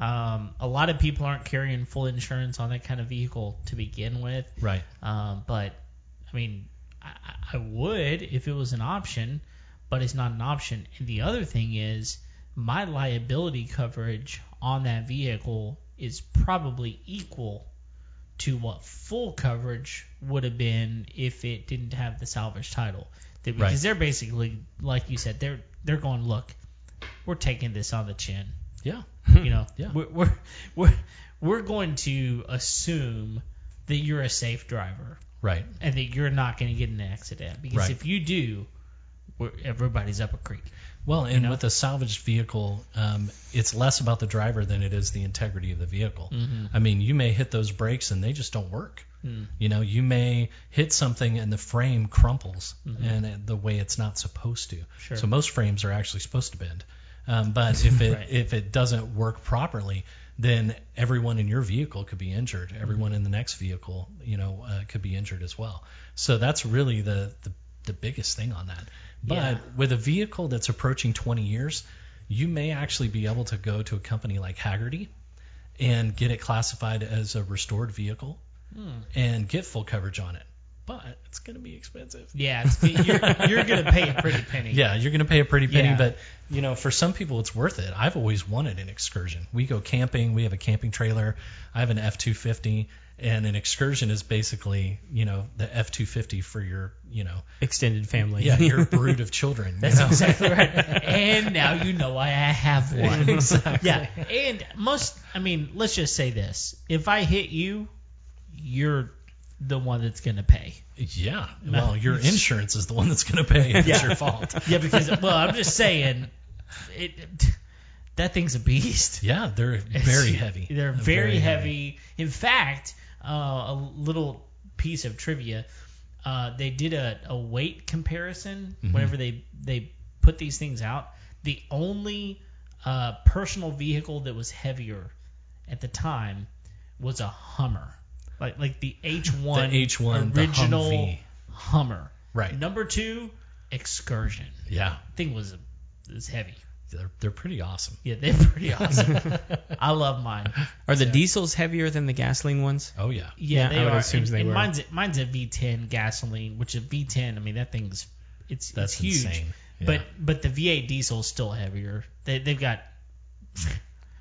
Um, a lot of people aren't carrying full insurance on that kind of vehicle to begin with. Right. Um, but I mean, I, I would if it was an option, but it's not an option. And the other thing is, my liability coverage on that vehicle is probably equal to what full coverage would have been if it didn't have the salvage title. They- Because Right. they're basically, like you said, they're they're going, look, we're taking this on the chin. Yeah. You know, Yeah. we're, we're we're we're going to assume that you're a safe driver Right. and that you're not going to get in an accident because Right. if you do, we're, everybody's up a creek. Well, and know? with a salvaged vehicle, um, it's less about the driver than it is the integrity of the vehicle. Mm-hmm. I mean, you may hit those brakes and they just don't work. Mm. You know, you may hit something and the frame crumples Mm-hmm. and the way it's not supposed to. Sure. So most frames are actually supposed to bend. Um, but if it Right. if it doesn't work properly, then everyone in your vehicle could be injured. Mm-hmm. Everyone in the next vehicle, you know, uh, could be injured as well. So that's really the the, the biggest thing on that. But Yeah. with a vehicle that's approaching 20 years, you may actually be able to go to a company like Hagerty and get it classified as a restored vehicle and get full coverage on it. But it's going to be expensive. Yeah, it's, you're, you're going to pay a pretty penny. Yeah, you're going to pay a pretty penny, Yeah. but you know, for some people it's worth it. I've always wanted an excursion. We go camping, we have a camping trailer. I have an F250 and an excursion is basically, you know, the F250 for your, you know, Extended family. yeah, your (laughs) brood of children. you That's know? exactly right. And now you know why I have (laughs) one. Exactly. Yeah, and most, I mean, let's just say this: if I hit you, you're the one that's going to pay. Yeah. Well, your insurance is the one that's going to pay. if It's your fault. (laughs) Yeah, because well, I'm just saying, it that thing's a beast. Yeah, they're very heavy. They're very, heavy. In fact, uh, a little piece of trivia: uh, they did a, a weight comparison Mm-hmm. whenever they they put these things out. The only uh, personal vehicle that was heavier at the time was a Hummer, like like the H1, The H1, original Humvee. Hummer. Right. Number two, Excursion. Yeah, Thing was was heavy. they're they're pretty awesome. Yeah, they're pretty awesome. (laughs) I love mine. Are the diesels heavier than the gasoline ones? Oh yeah. Yeah, Yeah, they I would are. assume and, they and were. mine's mine's a V10 gasoline, which a V10. I mean, that thing's it's That's it's huge. insane. Yeah. But but the V8 diesel is still heavier. They they've got.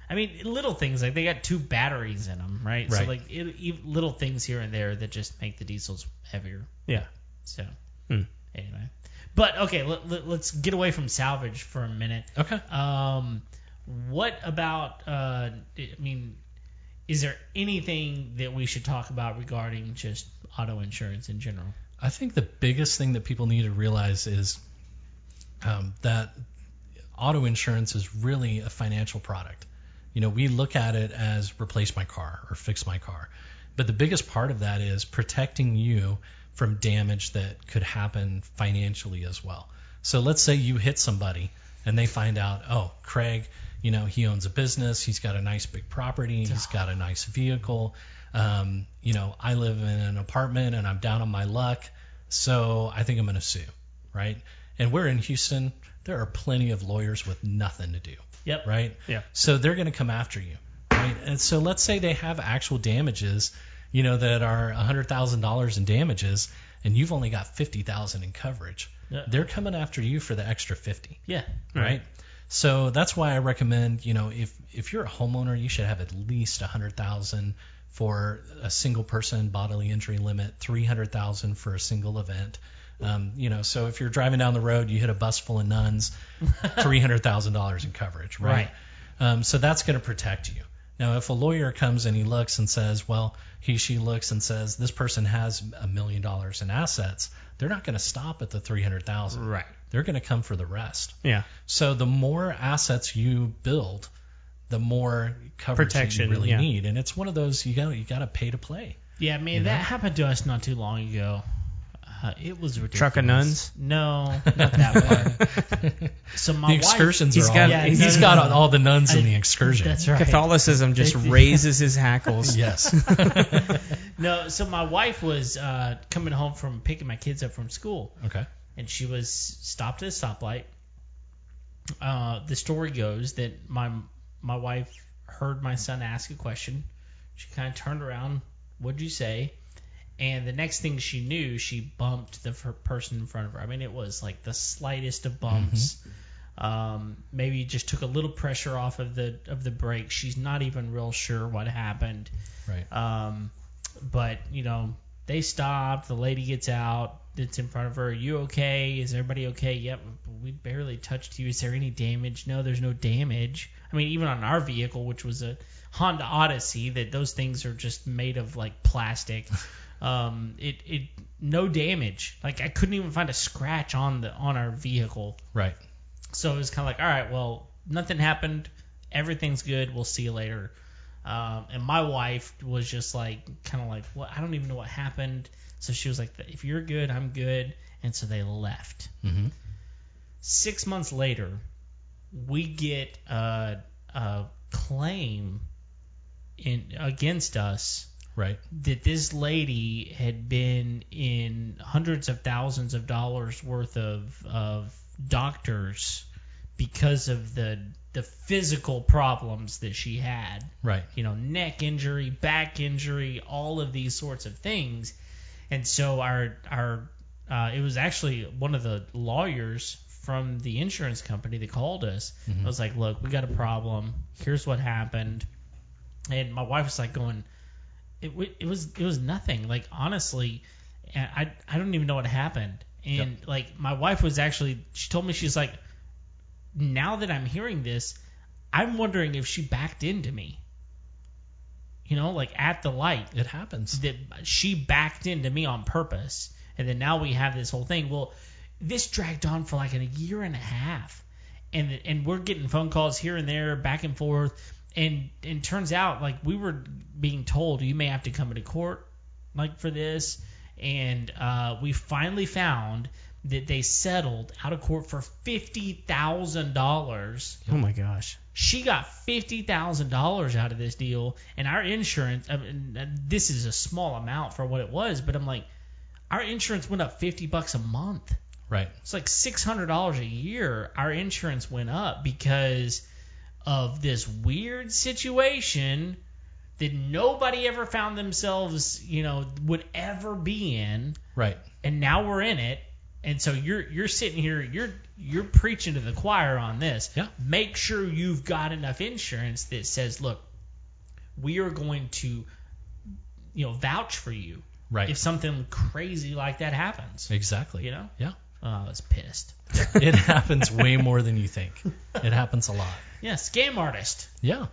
I mean, little things like they got two batteries in them, right? right. So like it, little things here and there that just make the diesels heavier. Yeah. So Hmm. anyway, but okay, let, let, let's get away from salvage for a minute. Okay. Um, what about? Uh, I mean, is there anything that we should talk about regarding just auto insurance in general? I think the biggest thing that people need to realize is um, that auto insurance is really a financial product. You know, we look at it as replace my car or fix my car. But the biggest part of that is protecting you from damage that could happen financially as well. So let's say you hit somebody and they find out, oh, Craig, You know, he owns a business. He's got a nice big property. He's got a nice vehicle. Um, you know, I live in an apartment and I'm down on my luck. So I think I'm going to sue, right? And we're in Houston. There are plenty of lawyers with nothing to do, Yep. right? Yeah. So they're going to come after you, right? And so let's say they have actual damages, you know, that are $100,000 in damages, and you've only got 50,000 in coverage. Yeah. They're coming after you for the extra 50 Yeah. right? So that's why I recommend, you know, if if you're a homeowner, you should have at least a hundred thousand for a single person bodily injury limit, three hundred thousand for a single event. Um, you know, so if you're driving down the road, you hit a bus full of nuns, (laughs) three hundred thousand dollars in coverage, right? Um, so that's going to protect you. Now, if a lawyer comes and he looks and says, well, he she looks and says this person has a million dollars in assets, they're not going to stop at the three hundred thousand. Right. They're going to come for the rest. Yeah. So the more assets you build, the more coverage Protection, you really yeah. need, and it's one of those you got you got to pay to play. Yeah, man, that happened to us not too long ago. Uh, it was ridiculous. Truck of nuns? No, not that one. (laughs) so my The wife, excursions he's are got- all. Yeah, he's no, no, got no. all the nuns in the excursion. That's right. Catholicism just raises his hackles. (laughs) Yes. (laughs) No, so my wife was uh, coming home from picking my kids up from school, okay. and she was stopped at a stoplight. Uh, the story goes that my my wife heard my son ask a question. She kind of turned around. What'd you say? And the next thing she knew, she bumped the person in front of her. I mean, it was like the slightest of bumps. Um, maybe just took a little pressure off of the of the brake. She's not even real sure what happened. Right. Um, but you know, they stopped. The lady gets out. It's in front of her. Are you okay? Is everybody okay? Yep. We barely touched you. Is there any damage? No, there's no damage. I mean, even on our vehicle, which was a Honda Odyssey, that those things are just made of like plastic. (laughs) Um, it it no damage. Like I couldn't even find a scratch on the on our vehicle. Right. So it was kind of like, all right, well, nothing happened. Everything's good. We'll see you later. Um, and my wife was just like, kind of like, well, I don't even know what happened. So she was like, if you're good, I'm good. And so they left. Mm-hmm. Six months later, we get a, a claim in against us Right. that this lady had been in hundreds of thousands of dollars worth of of doctors because of the the physical problems that she had. Right. you know neck injury back injury all of these sorts of things. And so our our uh, it was actually one of the lawyers from the insurance company that called us. I was like look we got a problem. Here's what happened. And my wife was like going it, it was it was nothing. Like honestly I I don't even know what happened. And like my wife was actually she told me she's like now that I'm hearing this I'm wondering if she backed into me. You know like at the light. It happens. that she backed into me on purpose. And then now we have this whole thing. Well this dragged on for like a year and a half. And and we're getting phone calls here and there back and forth and and turns out like we were being told you may have to come into court like for this and uh, we finally found that they settled out of court for fifty thousand dollars Oh my gosh. she got fifty thousand dollars out of this deal, and our insurance. I mean, this is a small amount for what it was, but I'm like, our insurance went up fifty bucks a month. Right. It's like six hundred dollars a year. Our insurance went up because of this weird situation that nobody ever found themselves, you know, would ever be in Right. and now we're in it and so you're you're sitting here you're you're preaching to the choir on this Yeah. make sure you've got enough insurance that says look we are going to you know vouch for you Right. if something crazy like that happens exactly. you know Yeah. Oh, i was pissed (laughs) It happens way more than you think. It happens a lot. yeah scam artist Yeah.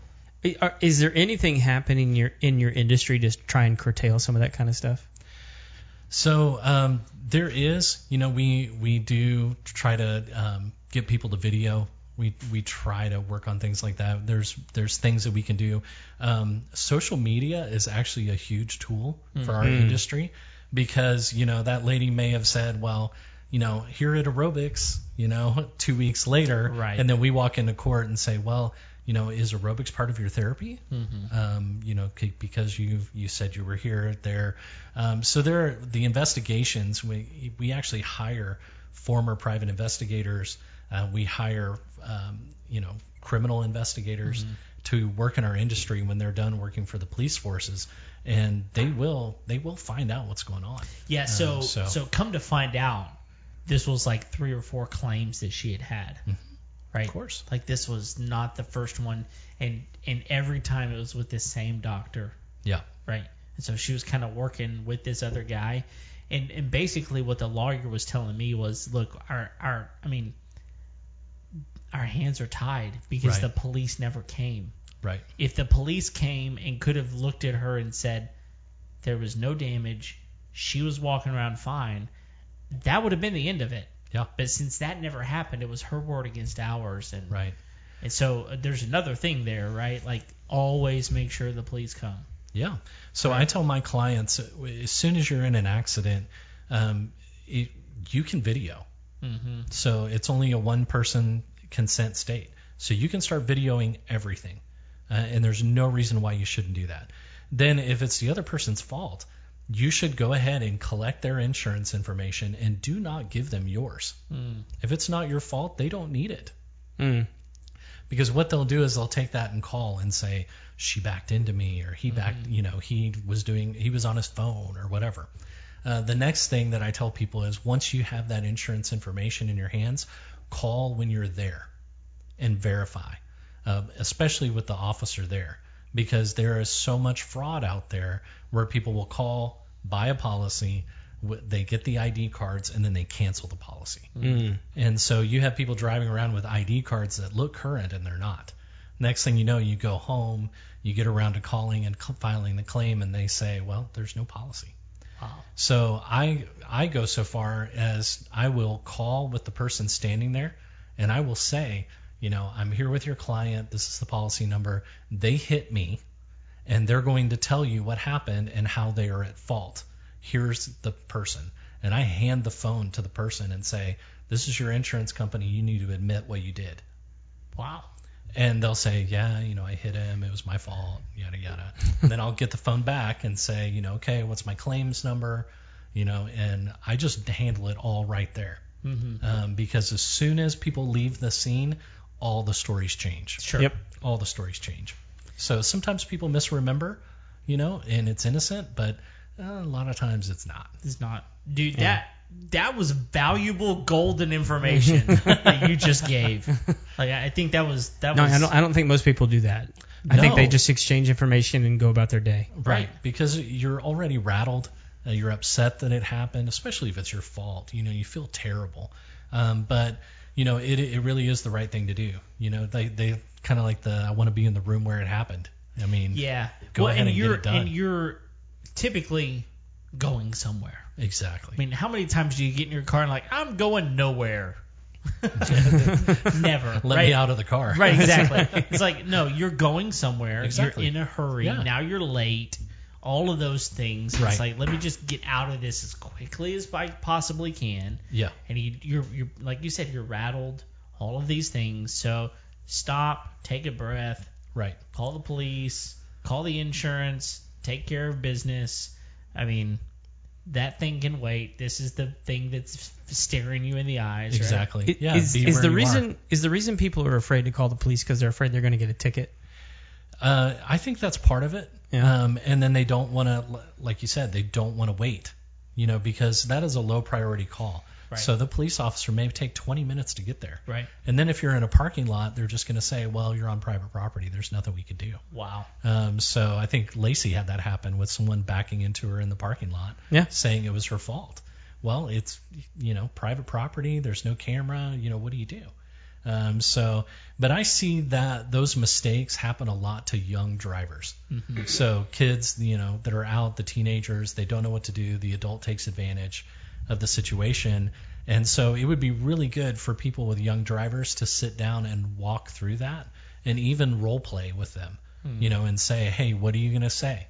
Are- Is there anything happening in your in your industry to try and curtail some of that kind of stuff? So um, there is, you know, we we do try to um, get people to video. We we try to work on things like that. There's there's things that we can do. Um, social media is actually a huge tool for our industry because you know that lady may have said, well, you know, here at aerobics, you know, (laughs) two weeks later, Right. and then we walk into court and say, well, you know, is aerobics part of your therapy? Mm-hmm. Um, you know, c- because you you said you were here, there. Um, so there, are the investigations. We we actually hire former private investigators. Uh, we hire, um, you know, criminal investigators to work in our industry when they're done working for the police forces, and they will they will find out what's going on. Yeah, so, Um, so so- come to find out, this was like three or four claims that she had had, mm-hmm. right? Of course. Like this was not the first one, and and every time it was with this same doctor, Yeah. right? And so she was kind of working with this other guy, and and basically what the lawyer was telling me was, look, our our I mean, our hands are tied because Right. the police never came. Right. If the police came and could have looked at her and said there was no damage, she was walking around fine, that would have been the end of it. Yeah. But since that never happened, it was her word against ours, and Right. and so uh, there's another thing there, right? Like always make sure the police come. Yeah. So I tell my clients uh, as soon as you're in an accident, um, it, you can video. Mm-hmm. So it's only a one person consent state. So you can start videoing everything. Uh, and there's no reason why you shouldn't do that. Then if it's the other person's fault, you should go ahead and collect their insurance information and do not give them yours. If it's not your fault, they don't need it. Mm. Because what they'll do is they'll take that and call and say she backed into me or he backed, you know, he was doing, he was on his phone or whatever. Uh, the next thing that I tell people is once you have that insurance information in your hands, call when you're there and verify, uh, especially with the officer there, because there is so much fraud out there where people will call, buy a policy, they get the ID cards, and then they cancel the policy. Mm. And so you have people driving around with ID cards that look current and they're not. Next thing you know, you go home, you get around to calling and filing the claim, and they say, well, there's no policy. Wow. So I I go so far as I will call with the person standing there, and I will say, you know, I'm here with your client. This is the policy number. They hit me, and they're going to tell you what happened and how they are at fault. Here's the person, and I hand the phone to the person and say, this is your insurance company. You need to admit what you did. Wow. And they'll say, yeah, you know, I hit him. It was my fault, yada, yada. and (laughs) then I'll get the phone back and say, you know, okay, what's my claims number? You know, and I just handle it all right there. Mm-hmm. Um, because as soon as people leave the scene, all the stories change. Sure. Yep. All the stories change. So sometimes people misremember, you know, and it's innocent, but uh, a lot of times it's not. It's not, dude. That that was valuable golden information (laughs) that you just gave. (laughs) Like I I think that was that No, was I don't. I don't think most people do that. I think they just exchange information and go about their day. Right. Because you're already rattled. Uh, you're upset that it happened, especially if it's your fault. You know, you feel terrible. Um, but, you know, it, it really is the right thing to do. You know, they, they kind of like the, I want to be in the room where it happened. I mean, Yeah. Go well, ahead and and you're and you're typically going somewhere. exactly. I mean, how many times do you get in your car and like, I'm going nowhere? (laughs) Never. Let right? me out of the car. Right, exactly. (laughs) it's like, no, you're going somewhere. Exactly. You're in a hurry. Yeah. Now you're late. All of those things. Right. It's like, let me just get out of this as quickly as I possibly can. yeah. And you, you're, you're, like you said, you're rattled. All of these things. So stop, take a breath, Right. call the police, call the insurance, take care of business. I mean, that thing can wait. This is the thing that's staring you in the eyes. right? Exactly. It- yeah. is is the you are. reason is the reason people are afraid to call the police because they're afraid they're going to get a ticket? Uh, I think that's part of it. Yeah. Um, and then they don't want to, like you said, they don't want to wait, you know, because that is a low priority call. Right. So the police officer may take 20 minutes to get there. Right. And then if you're in a parking lot, they're just going to say, well, you're on private property. There's nothing we can do. Wow. Um, so I think Lacey had that happen with someone backing into her in the parking lot, Yeah. saying it was her fault. Well, it's you know private property. There's no camera. You know what do you do? Um, so, but I see that those mistakes happen a lot to young drivers. So kids, you know, that are out, the teenagers, they don't know what to do. The adult takes advantage of the situation. And so it would be really good for people with young drivers to sit down and walk through that and even role play with them, you know, and say, hey, what are you going to say?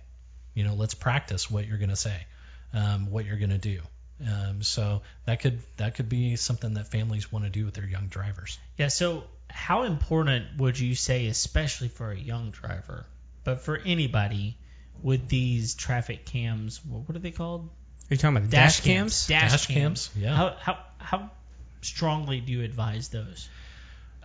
You know, let's practice what you're going to say, um, what you're going to do. Um, so that could that could be something that families want to do with their young drivers. Yeah. So how important would you say, especially for a young driver, but for anybody, with these traffic cams? What, what are they called? Are you talking about the dash, cams? Dash, Dash cams. cams, yeah. How how how strongly do you advise those?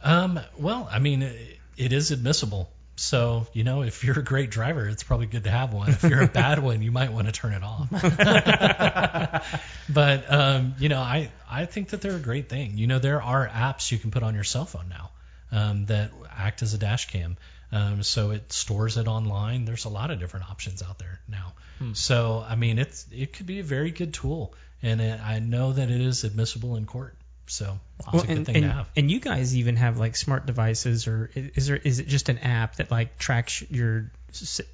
Um, well, I mean, it, it is admissible. So, you know, if you're a great driver, it's probably good to have one. If you're a (laughs) bad one, you might want to turn it off. (laughs) but, um, you know, I, I think that they're a great thing. You know, there are apps you can put on your cell phone now um, that act as a dash cam. Um, so it stores it online. There's a lot of different options out there now. So, I mean, it's it could be a very good tool. And it, I know that it is admissible in court. So Well, a good and, thing and, to have. and you guys even have like smart devices, or is there is it just an app that like tracks your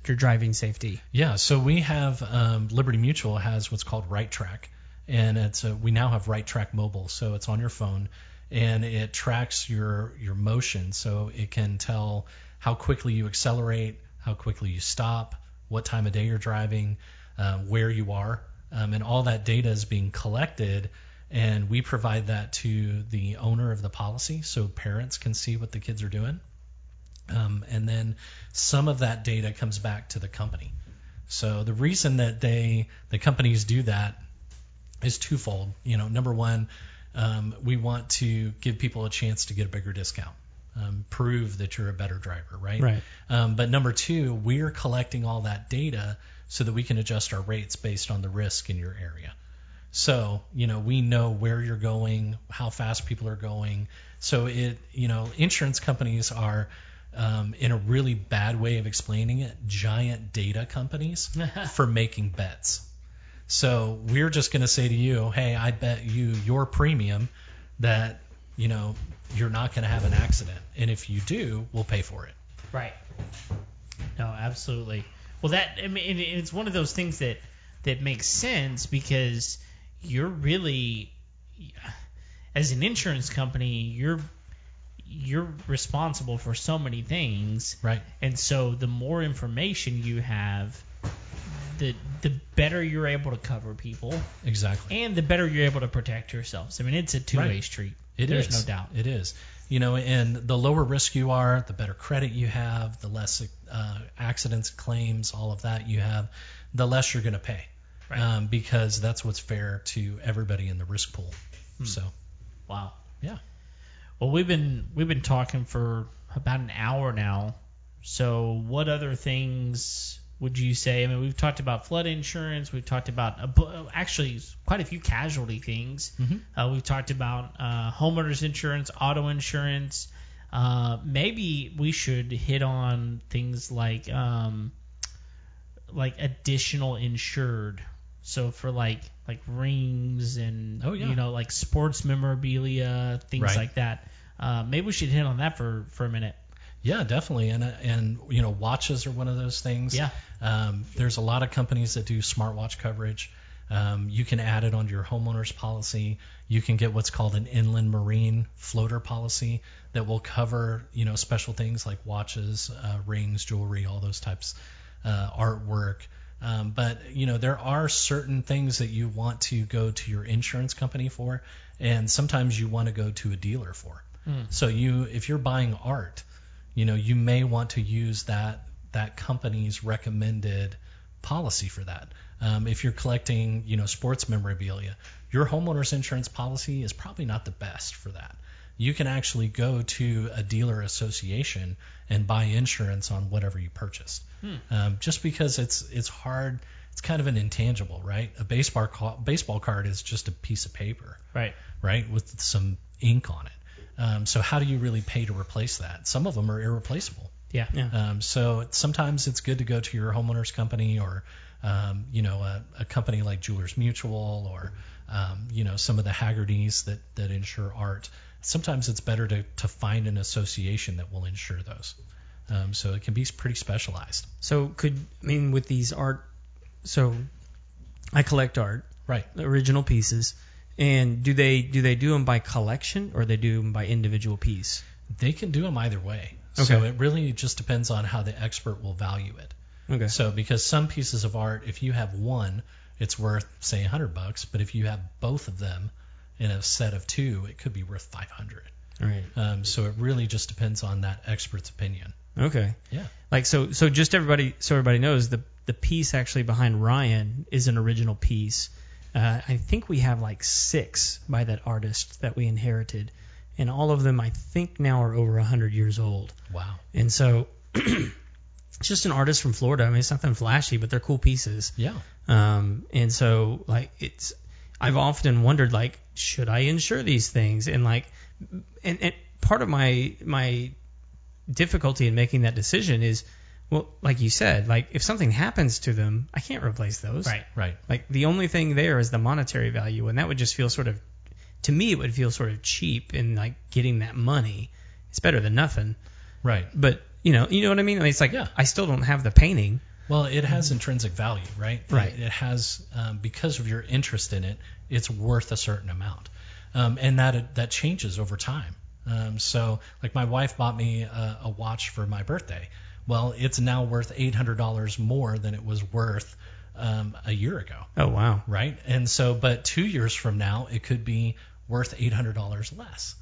your driving safety? Yeah, so we have um, Liberty Mutual has what's called Right Track, and it's a, we now have Right Track Mobile, so it's on your phone, and it tracks your your motion, so it can tell how quickly you accelerate, how quickly you stop, what time of day you're driving, uh, where you are, um, and all that data is being collected. And we provide that to the owner of the policy so parents can see what the kids are doing. Um, and then some of that data comes back to the company. So the reason that they the companies do that is twofold. You know, number one, um, we want to give people a chance to get a bigger discount, um, prove that you're a better driver, right? Right. Um, but number two, we're collecting all that data so that we can adjust our rates based on the risk in your area. So, you know, we know where you're going, how fast people are going. So it, you know, insurance companies are, um, in a really bad way of explaining it, giant data companies (laughs) for making bets. So we're just going to say to you, hey, I bet you your premium that, you know, you're not going to have an accident. And if you do, we'll pay for it. Right. No, absolutely. Well, that I mean, it's one of those things that that makes sense because you're really, as an insurance company, you're you're responsible for so many things, Right. and so the more information you have, the the better you're able to cover people, Exactly. and the better you're able to protect yourselves. I mean, it's a two way Right. street. It There's is. no doubt. It is. You know, and the lower risk you are, the better credit you have, the less uh, accidents, claims, all of that you have, the less you're going to pay. Right. Um, because that's what's fair to everybody in the risk pool. So, Wow. yeah. Well, we've been we've been talking for about an hour now. So, what other things would you say? I mean, we've talked about flood insurance. We've talked about a, actually quite a few casualty things. Mhm. Uh, we've talked about uh, homeowners insurance, auto insurance. Uh, maybe we should hit on things like um, like additional insured. So for like like rings and Oh, yeah. you know like sports memorabilia things Right. like that. Uh, maybe we should hit on that for for a minute. Yeah, definitely. And, uh, and you know, watches are one of those things. Yeah. Um, there's a lot of companies that do smartwatch coverage. Um, you can add it onto your homeowner's policy. You can get what's called an inland marine floater policy that will cover, you know, special things like watches, uh, rings, jewelry, all those types, uh, artwork. Um, but you know, there are certain things that you want to go to your insurance company for, and sometimes you want to go to a dealer for. So you, if you're buying art, you know, you may want to use that that company's recommended policy for that. Um, if you're collecting, you know, sports memorabilia, your homeowner's insurance policy is probably not the best for that. You can actually go to a dealer association and buy insurance on whatever you purchase. Um, just because it's it's hard, it's kind of an intangible, right? A baseball ca- baseball card is just a piece of paper Right. right, with some ink on it. Um, so how do you really pay to replace that? Some of them are irreplaceable. Yeah. Yeah. Um, so sometimes it's good to go to your homeowner's company or, um, you know, a, a company like Jewelers Mutual or, um, you know, some of the Hagertys that, that insure art. Sometimes it's better to, to find an association that will insure those. Um, so it can be pretty specialized. So could I mean with these art? So I collect art, Right. original pieces, and do they do they do them by collection or they do them by individual piece? They can do them either way. Okay. So it really just depends on how the expert will value it. Okay. So because some pieces of art, if you have one, it's worth say 100 bucks, but if you have both of them in a set of two, it could be worth 500. Right. Um, so it really just depends on that expert's opinion. Okay. Yeah. Like so so just everybody so everybody knows the the piece actually behind Ryan is an original piece. Uh, I think we have like six by that artist that we inherited, and all of them I think now are over hundred years old. Wow. And so (clears throat) it's just an artist from Florida. I mean, it's nothing flashy, but they're cool pieces. Yeah. Um, and so like it's, I've often wondered like, should I insure these things? And like, and, and part of my my difficulty in making that decision is, well, like you said, like if something happens to them, I can't replace those. Right. Right. Like the only thing there is the monetary value, and that would just feel sort of, to me, it would feel sort of cheap in like getting that money. It's better than nothing. Right. But you know, you know what I mean? I mean, It's like Yeah. I still don't have the painting. Well, it has intrinsic value, right? Right. It, it has um, because of your interest in it, it's worth a certain amount, um, and that that changes over time. Um, so, like my wife bought me a, a watch for my birthday. Well, it's now worth eight hundred dollars more than it was worth um, a year ago, Oh wow. right? And so, but two years from now, it could be worth eight hundred dollars less.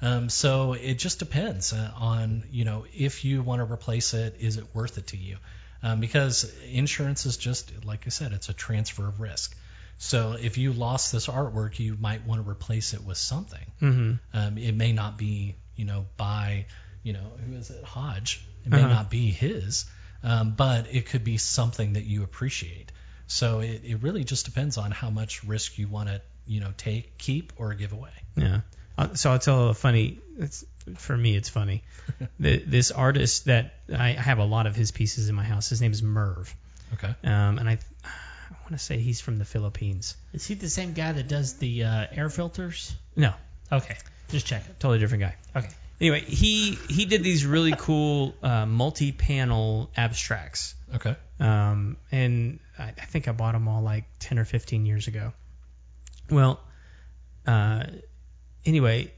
Um, so it just depends uh, on you know if you want to replace it, is it worth it to you? Um, because insurance is just like I said, it's a transfer of risk. So if you lost this artwork, you might want to replace it with something. Mm-hmm. Um, it may not be you know by you know who is it Hodge. It may Uh-huh. not be his, um, but it could be something that you appreciate. So it, it really just depends on how much risk you want to you know take, keep, or give away. Yeah. Uh, So I'll tell a funny. It's, for me, it's funny. (laughs) the, this artist that I have a lot of his pieces in my house. His name is Merv, Okay. um, and I, I want to say he's from the Philippines. Is he the same guy that does the uh, air filters? No, Okay, just check. totally different guy. Okay. Anyway, he he did these really cool uh, multi-panel abstracts, Okay. um, and I, I think I bought them all like ten or fifteen years ago. Well, uh, anyway,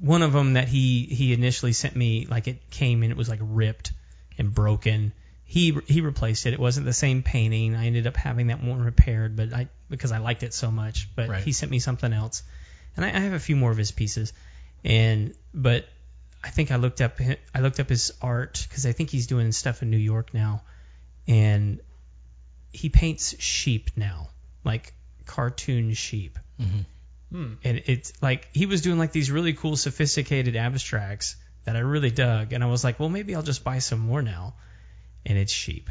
one of them that he he initially sent me, like it came and it was like ripped and broken. He he replaced it. It wasn't the same painting. I ended up having that one repaired, but I because I liked it so much. But Right. he sent me something else, and I, I have a few more of his pieces. And but I think I looked up I looked up his art because I think he's doing stuff in New York now, and he paints sheep now, like cartoon sheep. Mm-hmm. Hmm. And it's like he was doing like these really cool, sophisticated abstracts that I really dug, and I was like, well, maybe I'll just buy some more now. And it's sheep.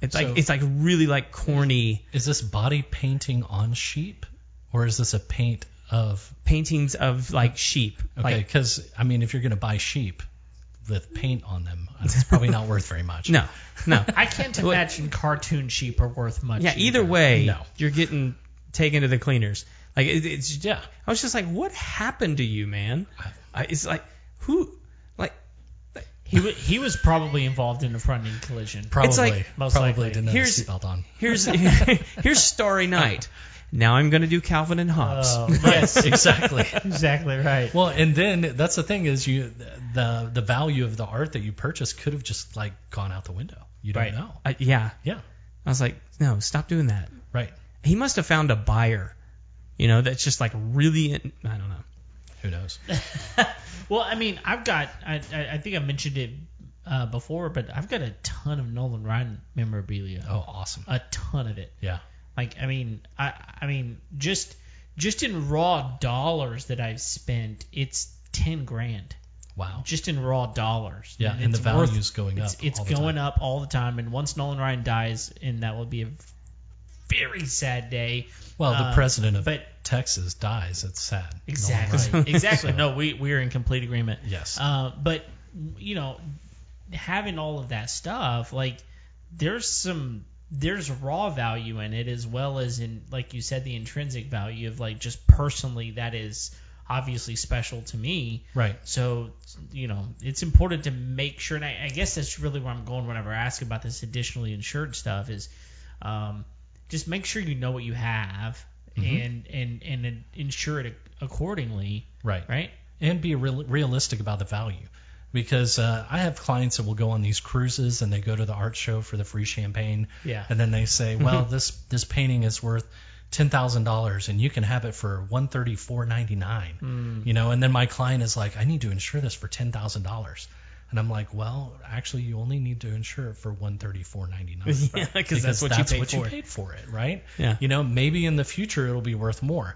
It's So- like it's like really like corny Is this body painting on sheep, or is this a paint of? paintings of like sheep. Okay, Like because I mean, if you're going to buy sheep with paint on them, uh, it's probably not worth very much. (laughs) no, no. (laughs) I can't imagine cartoon sheep are worth much. Yeah, either way, No. you're getting taken to the cleaners. Like it, it's Yeah. I was just like, what happened to you, man? I, it's like who, like He w- he was probably involved in a front end collision. Probably, It's like- Most probably likely. didn't have a Here's- seatbelt on. here's (laughs) here's Starry Night. Now I'm gonna do Calvin and Hobbes. Oh, (laughs) yes, exactly. (laughs) exactly right. Well, and then that's the thing is you the the value of the art that you purchased could have just like gone out the window. You don't Right. know. I, yeah, Yeah. I was like, no, stop doing that. Right. He must have found a buyer, you know, that's just like really. I don't know. Who knows? (laughs) Well, I mean, I've got, I, I, I think I mentioned it uh, before, but I've got a ton of Nolan Ryan memorabilia. Oh, awesome. A ton of it. Yeah. Like, I mean, I, I mean, just, just in raw dollars that I've spent, it's ten grand. Wow. Just in raw dollars. Yeah, and it's the worth- value's going it's, up It's the going time. up all the time, and once Nolan Ryan dies, and that will be a very sad day. Well, the Uh, president of but Texas dies. It's sad. Exactly. No one likes it. exactly. (laughs) So, No, we we're in complete agreement. Yes. Uh, but you know, having all of that stuff, like there's some there's raw value in it as well as in like you said the intrinsic value of like just personally that is obviously special to me. Right. So you know, it's important to make sure, and I, I guess that's really where I'm going whenever I ask about this additionally insured stuff is. Um, just make sure you know what you have and and and insure it accordingly, Right. right? and be real, realistic about the value. Because uh, I have clients that will go on these cruises and they go to the art show for the free champagne, Yeah. and then they say, (laughs) "Well, this this painting is worth ten thousand dollars and you can have it for one thirty four ninety nine. You know, and then my client is like, I need to insure this for ten thousand dollars. And I'm like, well, actually, you only need to insure it for one thirty four ninety nine. (laughs) Yeah, 'cause that's what you paid for it. paid for it, right? Yeah. You know, maybe in the future it'll be worth more.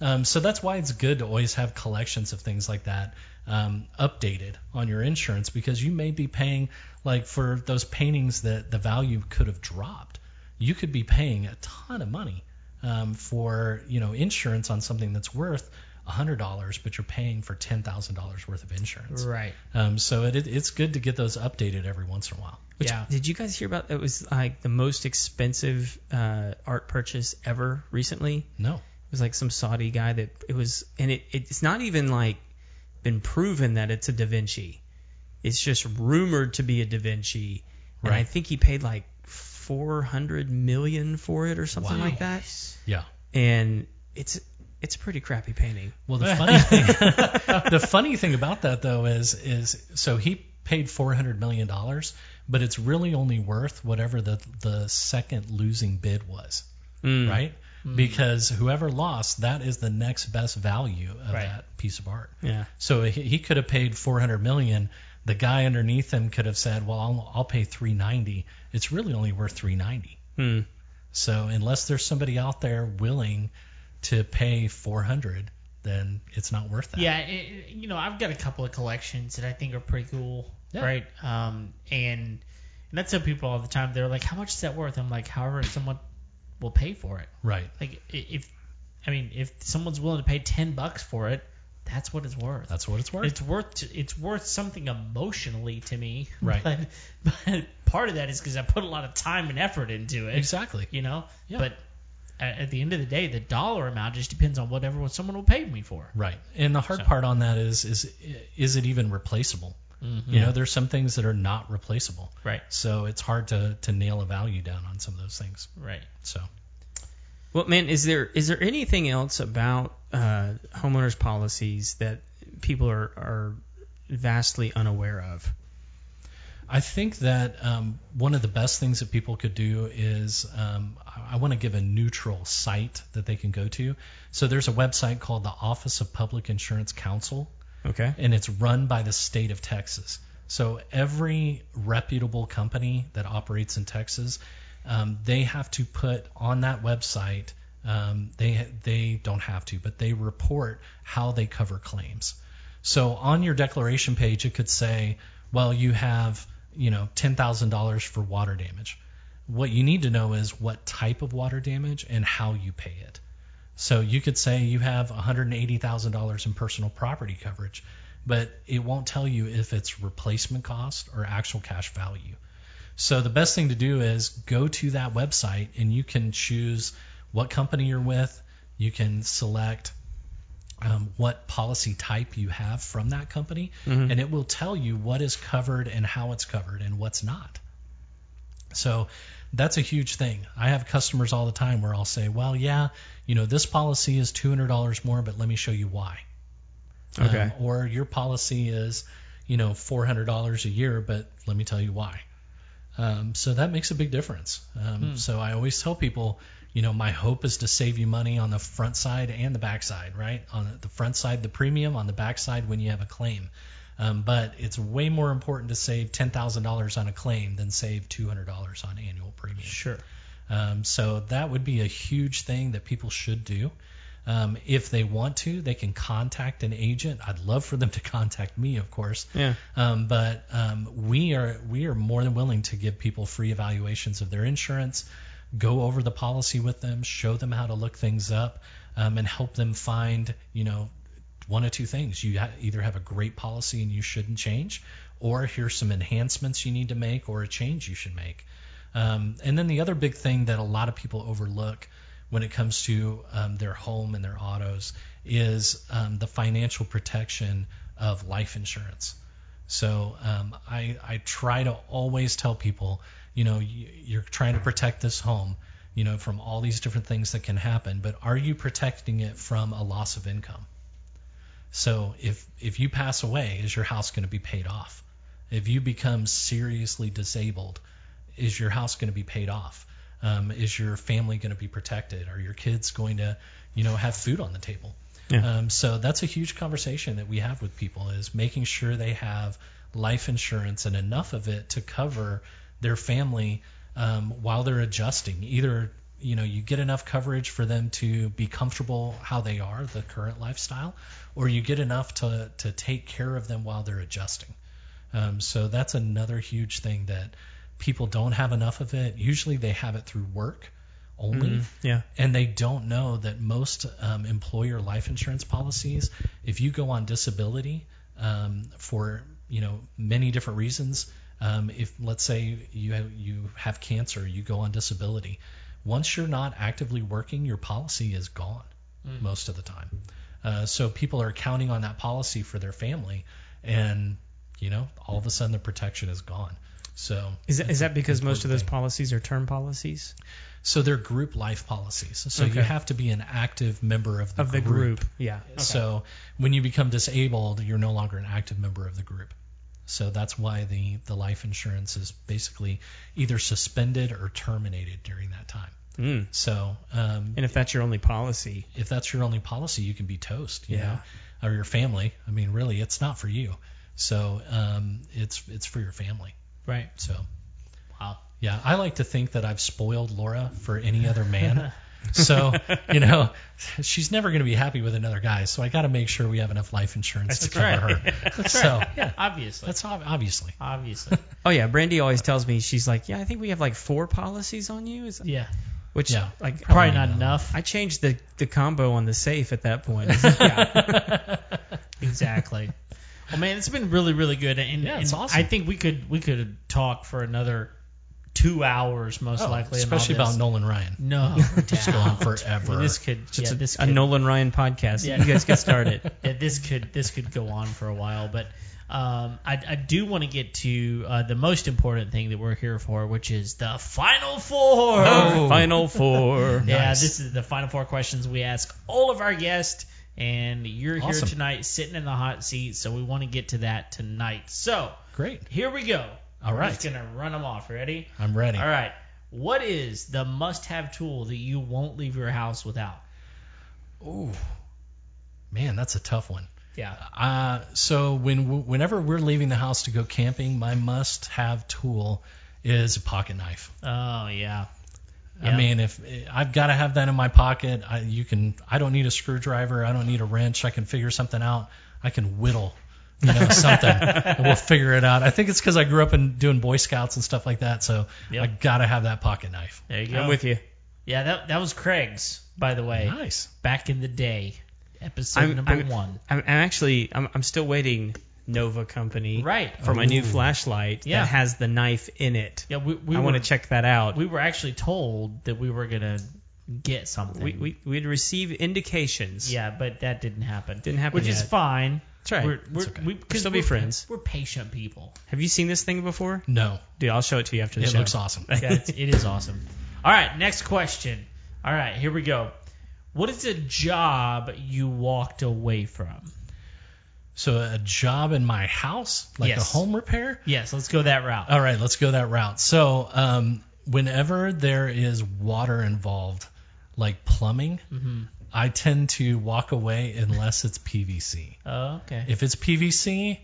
Um, so that's why it's good to always have collections of things like that um, updated on your insurance because you may be paying like for those paintings that the value could have dropped. You could be paying a ton of money um, for you know insurance on something that's worth hundred dollars, but you're paying for ten thousand dollars worth of insurance. Right. Um, so it, it's good to get those updated every once in a while. Which, Yeah. Did you guys hear about it was like the most expensive uh, art purchase ever recently? No. It was like some Saudi guy that it was, and it, it's not even like been proven that it's a Da Vinci. It's just rumored to be a Da Vinci, and I think he paid like four hundred million for it or something Wow. like that. Yeah. And it's it's a pretty crappy painting. Well, the funny (laughs) thing, the funny thing about that though is is so he paid four hundred million dollars, but it's really only worth whatever the the second losing bid was, Mm. right? Because whoever lost, that is the next best value of Right. that piece of art. Yeah. So he, he could have paid 400 million. The guy underneath him could have said, "Well, I'll, I'll pay 390." It's really only worth 390. Hmm. So unless there's somebody out there willing to pay 400, then it's not worth that. Yeah, it, you know, I've got a couple of collections that I think are pretty cool, Yeah. right? Um, and and I tell people all the time, they're like, "How much is that worth?" I'm like, "However, someone will pay for it." Right. Like, if I mean, if someone's willing to pay ten bucks for it, that's what it's worth. That's what it's worth. It's worth it's worth something emotionally to me, (laughs) Right. But, but part of that is because I put a lot of time and effort into it, exactly. you know. Yeah. But at, at the end of the day, the dollar amount just depends on whatever someone will pay me for. Right. And the hard So- part on that is is is it even replaceable? You know, there's some things that are not replaceable. Right. So it's hard to to nail a value down on some of those things. Right. So Well, man, is there is there anything else about uh, homeowners policies that people are are vastly unaware of? I think that um, one of the best things that people could do is um, I, I want to give a neutral site that they can go to. So there's a website called the Office of Public Insurance Counsel, Okay. and it's run by the state of Texas. So every reputable company that operates in Texas, um, they have to put on that website. Um, they they don't have to, but they report how they cover claims. So on your declaration page, it could say, well, you have you know ten thousand dollars for water damage. What you need to know is what type of water damage and how you pay it. So you could say you have $180,000 in personal property coverage, but it won't tell you if it's replacement cost or actual cash value. So the best thing to do is go to that website and you can choose what company you're with. You can select um, what policy type you have from that company, and it will tell you what is covered and how it's covered and what's not. So that's a huge thing. I have customers all the time where I'll say, well, yeah, you know, this policy is $200 more, but let me show you why. Okay. Um, or your policy is, you know, $400 a year, but let me tell you why. Um, so that makes a big difference. Um, So I always tell people, you know, my hope is to save you money on the front side and the back side, right? On the front side, the premium, on the back side, when you have a claim. Um, but it's way more important to save $10,000 on a claim than save $200 on annual premium. Sure. Um, so that would be a huge thing that people should do. Um, if they want to, they can contact an agent. I'd love for them to contact me, of course. Yeah. Um, but um, we are we are more than willing to give people free evaluations of their insurance, go over the policy with them, show them how to look things up, um, and help them find you know one of two things. You ha- either have a great policy and you shouldn't change, or here's some enhancements you need to make or a change you should make. Um, and then the other big thing that a lot of people overlook when it comes to um, their home and their autos is um, the financial protection of life insurance. So um, I, I try to always tell people, you know, you, you're trying to protect this home, you know, from all these different things that can happen, but are you protecting it from a loss of income? So if if you pass away, is your house going to be paid off? If you become seriously disabled, is your house going to be paid off? Um, is your family going to be protected? Are your kids going to, you know, have food on the table? Yeah. Um, so that's a huge conversation that we have with people is making sure they have life insurance and enough of it to cover their family um, while they're adjusting. Either you know you get enough coverage for them to be comfortable how they are, the current lifestyle, or you get enough to to take care of them while they're adjusting. Um, so that's another huge thing that people don't have enough of it. Usually they have it through work only Yeah. and they don't know that most um, employer life insurance policies, if you go on disability um, for you know many different reasons, um, if let's say you have, you have cancer, you go on disability, once you're not actively working, your policy is gone most of the time. Uh, so people are counting on that policy for their family, and you know all of a sudden the protection is gone. So Is that, is that because most of those thing. policies are term policies So they're group life policies. So you have to be an active member of the of the group? Yeah. Okay. So when you become disabled, you're no longer an active member of the group. So that's why the, the life insurance is basically either suspended or terminated during that time. Mm. So um, And if that's your only policy, if that's your only policy, you can be toast, you Yeah. know, or your family. I mean, really, it's not for you. So um, it's it's for your family. Right. So Wow. yeah, I like to think that I've spoiled Laura for any other man. (laughs) so, (laughs) you know, she's never going to be happy with another guy. So I got to make sure we have enough life insurance to cover right. her. (laughs) That's so, right. yeah, Obviously. that's ob- obviously. Obviously. (laughs) oh yeah, Brandy always tells me she's like, yeah, I think we have like four policies on you. Is yeah. which Yeah. like Probably don't not enough. I changed the the combo on the safe at that point. yeah. exactly. Well, man, it's been really, really good, and, Yeah, it's and awesome. I think we could we could talk for another two hours, most Oh, likely, especially about. Nolan Ryan. No, (laughs) Just go on forever. This could, Just yeah, a, this a could, Nolan Ryan podcast. Yeah. You guys get started. (laughs) yeah, this could this could go on for a while, but um, I, I do want to get to uh, the most important thing that we're here for, which is the final four. Oh. Final four. (laughs) Yeah, Nice. this is the final four questions we ask all of our guests, and you're here tonight sitting in the hot seat, so we want to get to that tonight. So Great. here we go. All right. just gonna run them off. Ready? I'm ready. All right. What is the must-have tool that you won't leave your house without? Ooh, man, that's a tough one. Yeah. Uh, so when whenever we're leaving the house to go camping, my must-have tool is a pocket knife. Oh yeah. I mean, if I've got to have that in my pocket, I, you can. I don't need a screwdriver. I don't need a wrench. I can figure something out. I can whittle, you know, something. (laughs) and we'll figure it out. I think it's because I grew up in doing Boy Scouts and stuff like that. So Yep. I got to have that pocket knife. There you go. I'm with you. Yeah, that that was Craig's, by the way, Nice. back in the day, episode I'm- number I'm- one. I'm, I'm actually I'm, I'm still waiting Nova Company Right. for my new flashlight Yeah. that has the knife in it. Yeah, we, we I want to check that out. We were actually told that we were gonna get something. We we we'd receive indications. yeah, but that didn't happen. Didn't happen Which is fine. That's right. We're, we're, okay. we, 'cause still be friends. We're patient people. Have you seen this thing before? No, Dude, I'll show it to you after the it show. looks awesome. (laughs) Yeah, it is awesome. All right, next question. All right, here we go. What is a job you walked away from? So a job in my house, like Yes. a home repair. Yes, let's go that route. All right, let's go that route. So, um, whenever there is water involved, like plumbing, Mm-hmm. I tend to walk away unless it's PVC. Oh, okay. If it's PVC,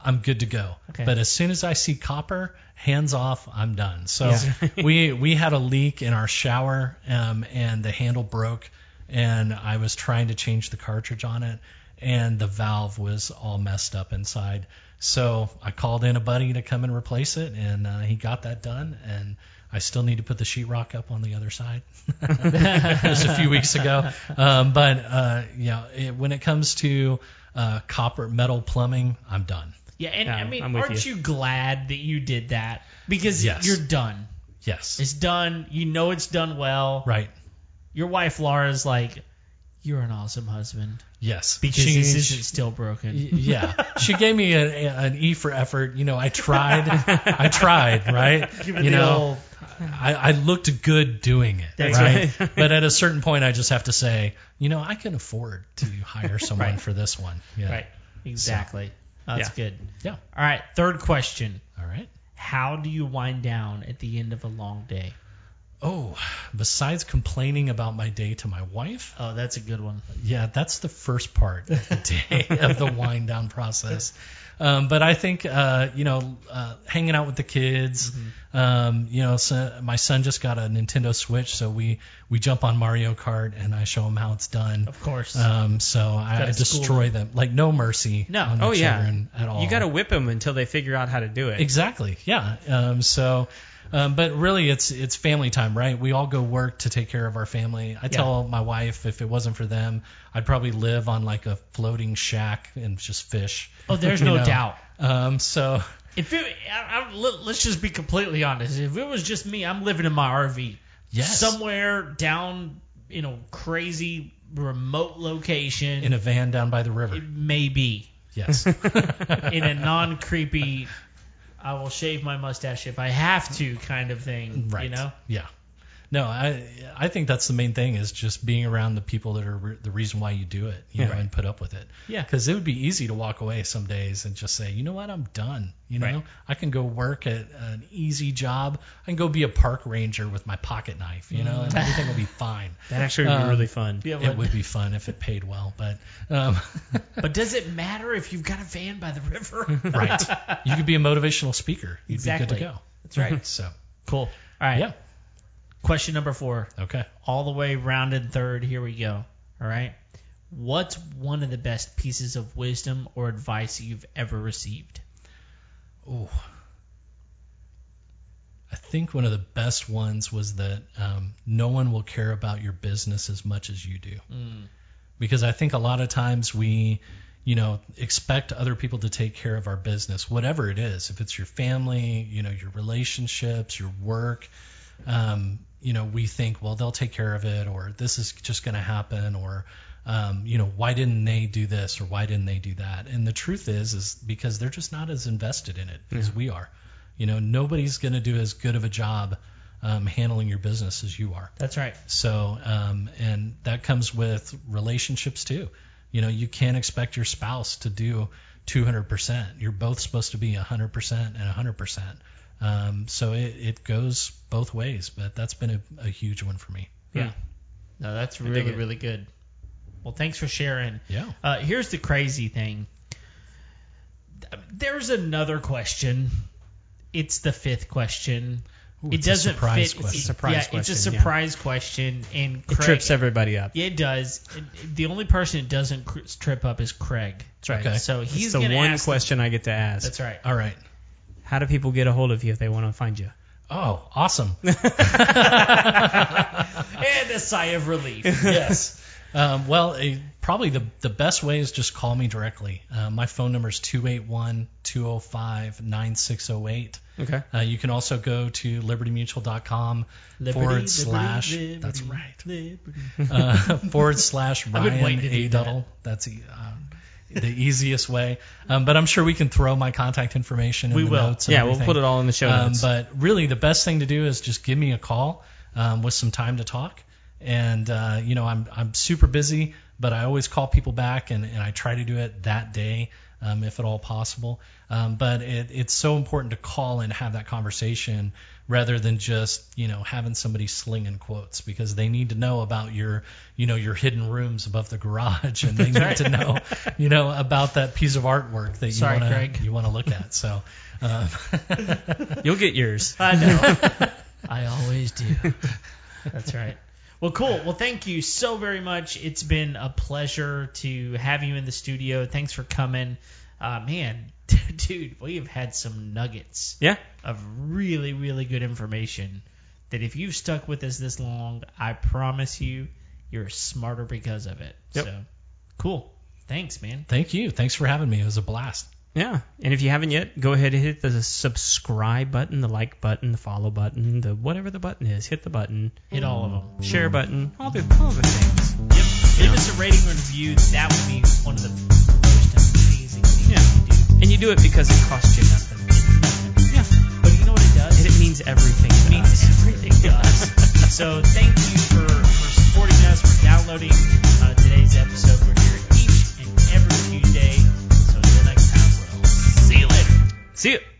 I'm good to go. Okay. But as soon as I see copper, hands off, I'm done. So Yeah. (laughs) we we had a leak in our shower, um, and the handle broke, and I was trying to change the cartridge on it, and the valve was all messed up inside. So I called in a buddy to come and replace it, and uh, he got that done, and I still need to put the sheetrock up on the other side. (laughs) Just a few weeks ago, um, but uh, you know, it, when it comes to uh, copper metal plumbing, I'm done. Yeah, and Yeah, I mean, aren't you. glad that you did that? Because Yes. you're done. Yes. It's done. You know it's done well. right. Your wife Laura's like, you're an awesome husband Yes. because She- this she- isn't still broken. y- yeah. She gave me a, a- an E for effort. You know, I tried. I tried. Right. (laughs) Give it you the know, old- I, I looked good doing it. That's right. right. (laughs) but at a certain point, I just have to say, you know, I can afford to hire (laughs) someone Right. for this one. Yeah. Right. Exactly. That's Yeah. good. Yeah. All right. Third question. All right. How do you wind down at the end of a long day? Oh, besides complaining about my day to my wife, Oh, that's a good one. yeah, that's the first part of the day (laughs) of the wind down process. Um, but I think, uh, you know, uh, hanging out with the kids, Mm-hmm. um, you know, so my son just got a Nintendo Switch, so we, we jump on Mario Kart and I show him how it's done. Of course. Um, so I, I destroy them. Like no mercy No. on the Oh yeah. children at all. You got to whip them until they figure out how to do it. Exactly. Yeah. Um, so, um, but really, it's it's family time, right? We all go work to take care of our family. I tell my wife if it wasn't for them, I'd probably live on like a floating shack and just fish. oh, there's (laughs) no know. doubt. Um, so If it, I, I, let- let's just be completely honest. If it was just me, I'm living in my RV yes, somewhere down, you know, crazy remote location. in a van down by the river. maybe Yes. (laughs) in a non creepy. I will shave my mustache if I have to, kind of thing. right. You know. Yeah. No, I I think that's the main thing is just being around the people that are re- the reason why you do it, you know, Right. and put up with it. Yeah. Because it would be easy to walk away some days and just say, you know what, I'm done. You know, Right. I can go work at an easy job. I can go be a park ranger with my pocket knife. You know, and everything will be fine. (laughs) That actually would be Um, really fun. Yeah, It would be (laughs) fun if it paid well, but um, (laughs) but does it matter if you've got a van by the river? right, you could be a motivational speaker. You'd Exactly. be good to go. That's right. So cool. All right. yeah, Question number four. okay. all the way rounded third. Here we go. All right. What's one of the best pieces of wisdom or advice you've ever received? Oh, I think one of the best ones was that um, no one will care about your business as much as you do. Because I think a lot of times we, you know, expect other people to take care of our business, whatever it is. If it's your family, you know, your relationships, your work, um, you know, we think, well, they'll take care of it, or this is just going to happen, or, um, you know, why didn't they do this, or why didn't they do that? And the truth is, is because they're just not as invested in it as we are. You know, nobody's going to do as good of a job um, handling your business as you are. That's right. So, um, and that comes with relationships too. You know, you can't expect your spouse to do 200%. You're both supposed to be 100% and 100%. Um, so it, it goes both ways, but that's been a, a huge one for me. Yeah. No, that's dig really, really good. Well, thanks for sharing. Yeah. Uh, here's the crazy thing. There's another question. It's the fifth question. Ooh, it it's a doesn't surprise fit. question. It's, Surprise yeah, it's a question, yeah. surprise question, and It trips everybody up. Yeah, it does. The only person it doesn't trip up is Craig. That's right. Okay. So he's It's the one ask question I get to ask. That's right. All right. How do people get a hold of you if they want to find you? Oh, awesome. (laughs) And a sigh of relief. yes. Um, well, eh, probably the, the best way is just call me directly. Uh, my phone number is 281 205 9608. Okay. Uh, you can also go to libertymutual.com Liberty, forward slash liberty, that's right uh, (laughs) forward slash (laughs) I've been waiting Ryan Aduddell. That's e- um, the easiest way. Um, but I'm sure we can throw my contact information in We the will. Yeah, we'll put it all in the show Um, notes. but really, the best thing to do is just give me a call um, with some time to talk. And uh, you know, I'm I'm super busy, but I always call people back, and, and I try to do it that day, um, if at all possible. Um, but it, it's so important to call and have that conversation rather than just you know having somebody slinging quotes because they need to know about your you know your hidden rooms above the garage, and they (laughs) need to know you know about that piece of artwork that you want to you want to look at. So. Um, (laughs) You'll get yours. I know. (laughs) I always do. That's right. Well, cool. Well, thank you so very much. It's been a pleasure to have you in the studio. Thanks for coming. Uh, man, (laughs) dude, we have had some nuggets Yeah. of really, really good information that if you've stuck with us this long, I promise you, you're smarter because of it. Yep. So, cool. Thanks, man. Thank you. Thanks for having me. It was a blast. Yeah. And if you haven't yet, go ahead and hit the subscribe button, the like button, the follow button, the whatever the button is. Hit the button. Hit all of them. Share button. All the all the things. Yep. Leave us a rating or review. That would be one of the most amazing things Yeah. And you do it because it costs you nothing. Yeah, but you know what it does? And it means everything. It means us. everything to us. (laughs) so thank you for, for supporting us, for downloading uh, today's episode. We're here See you.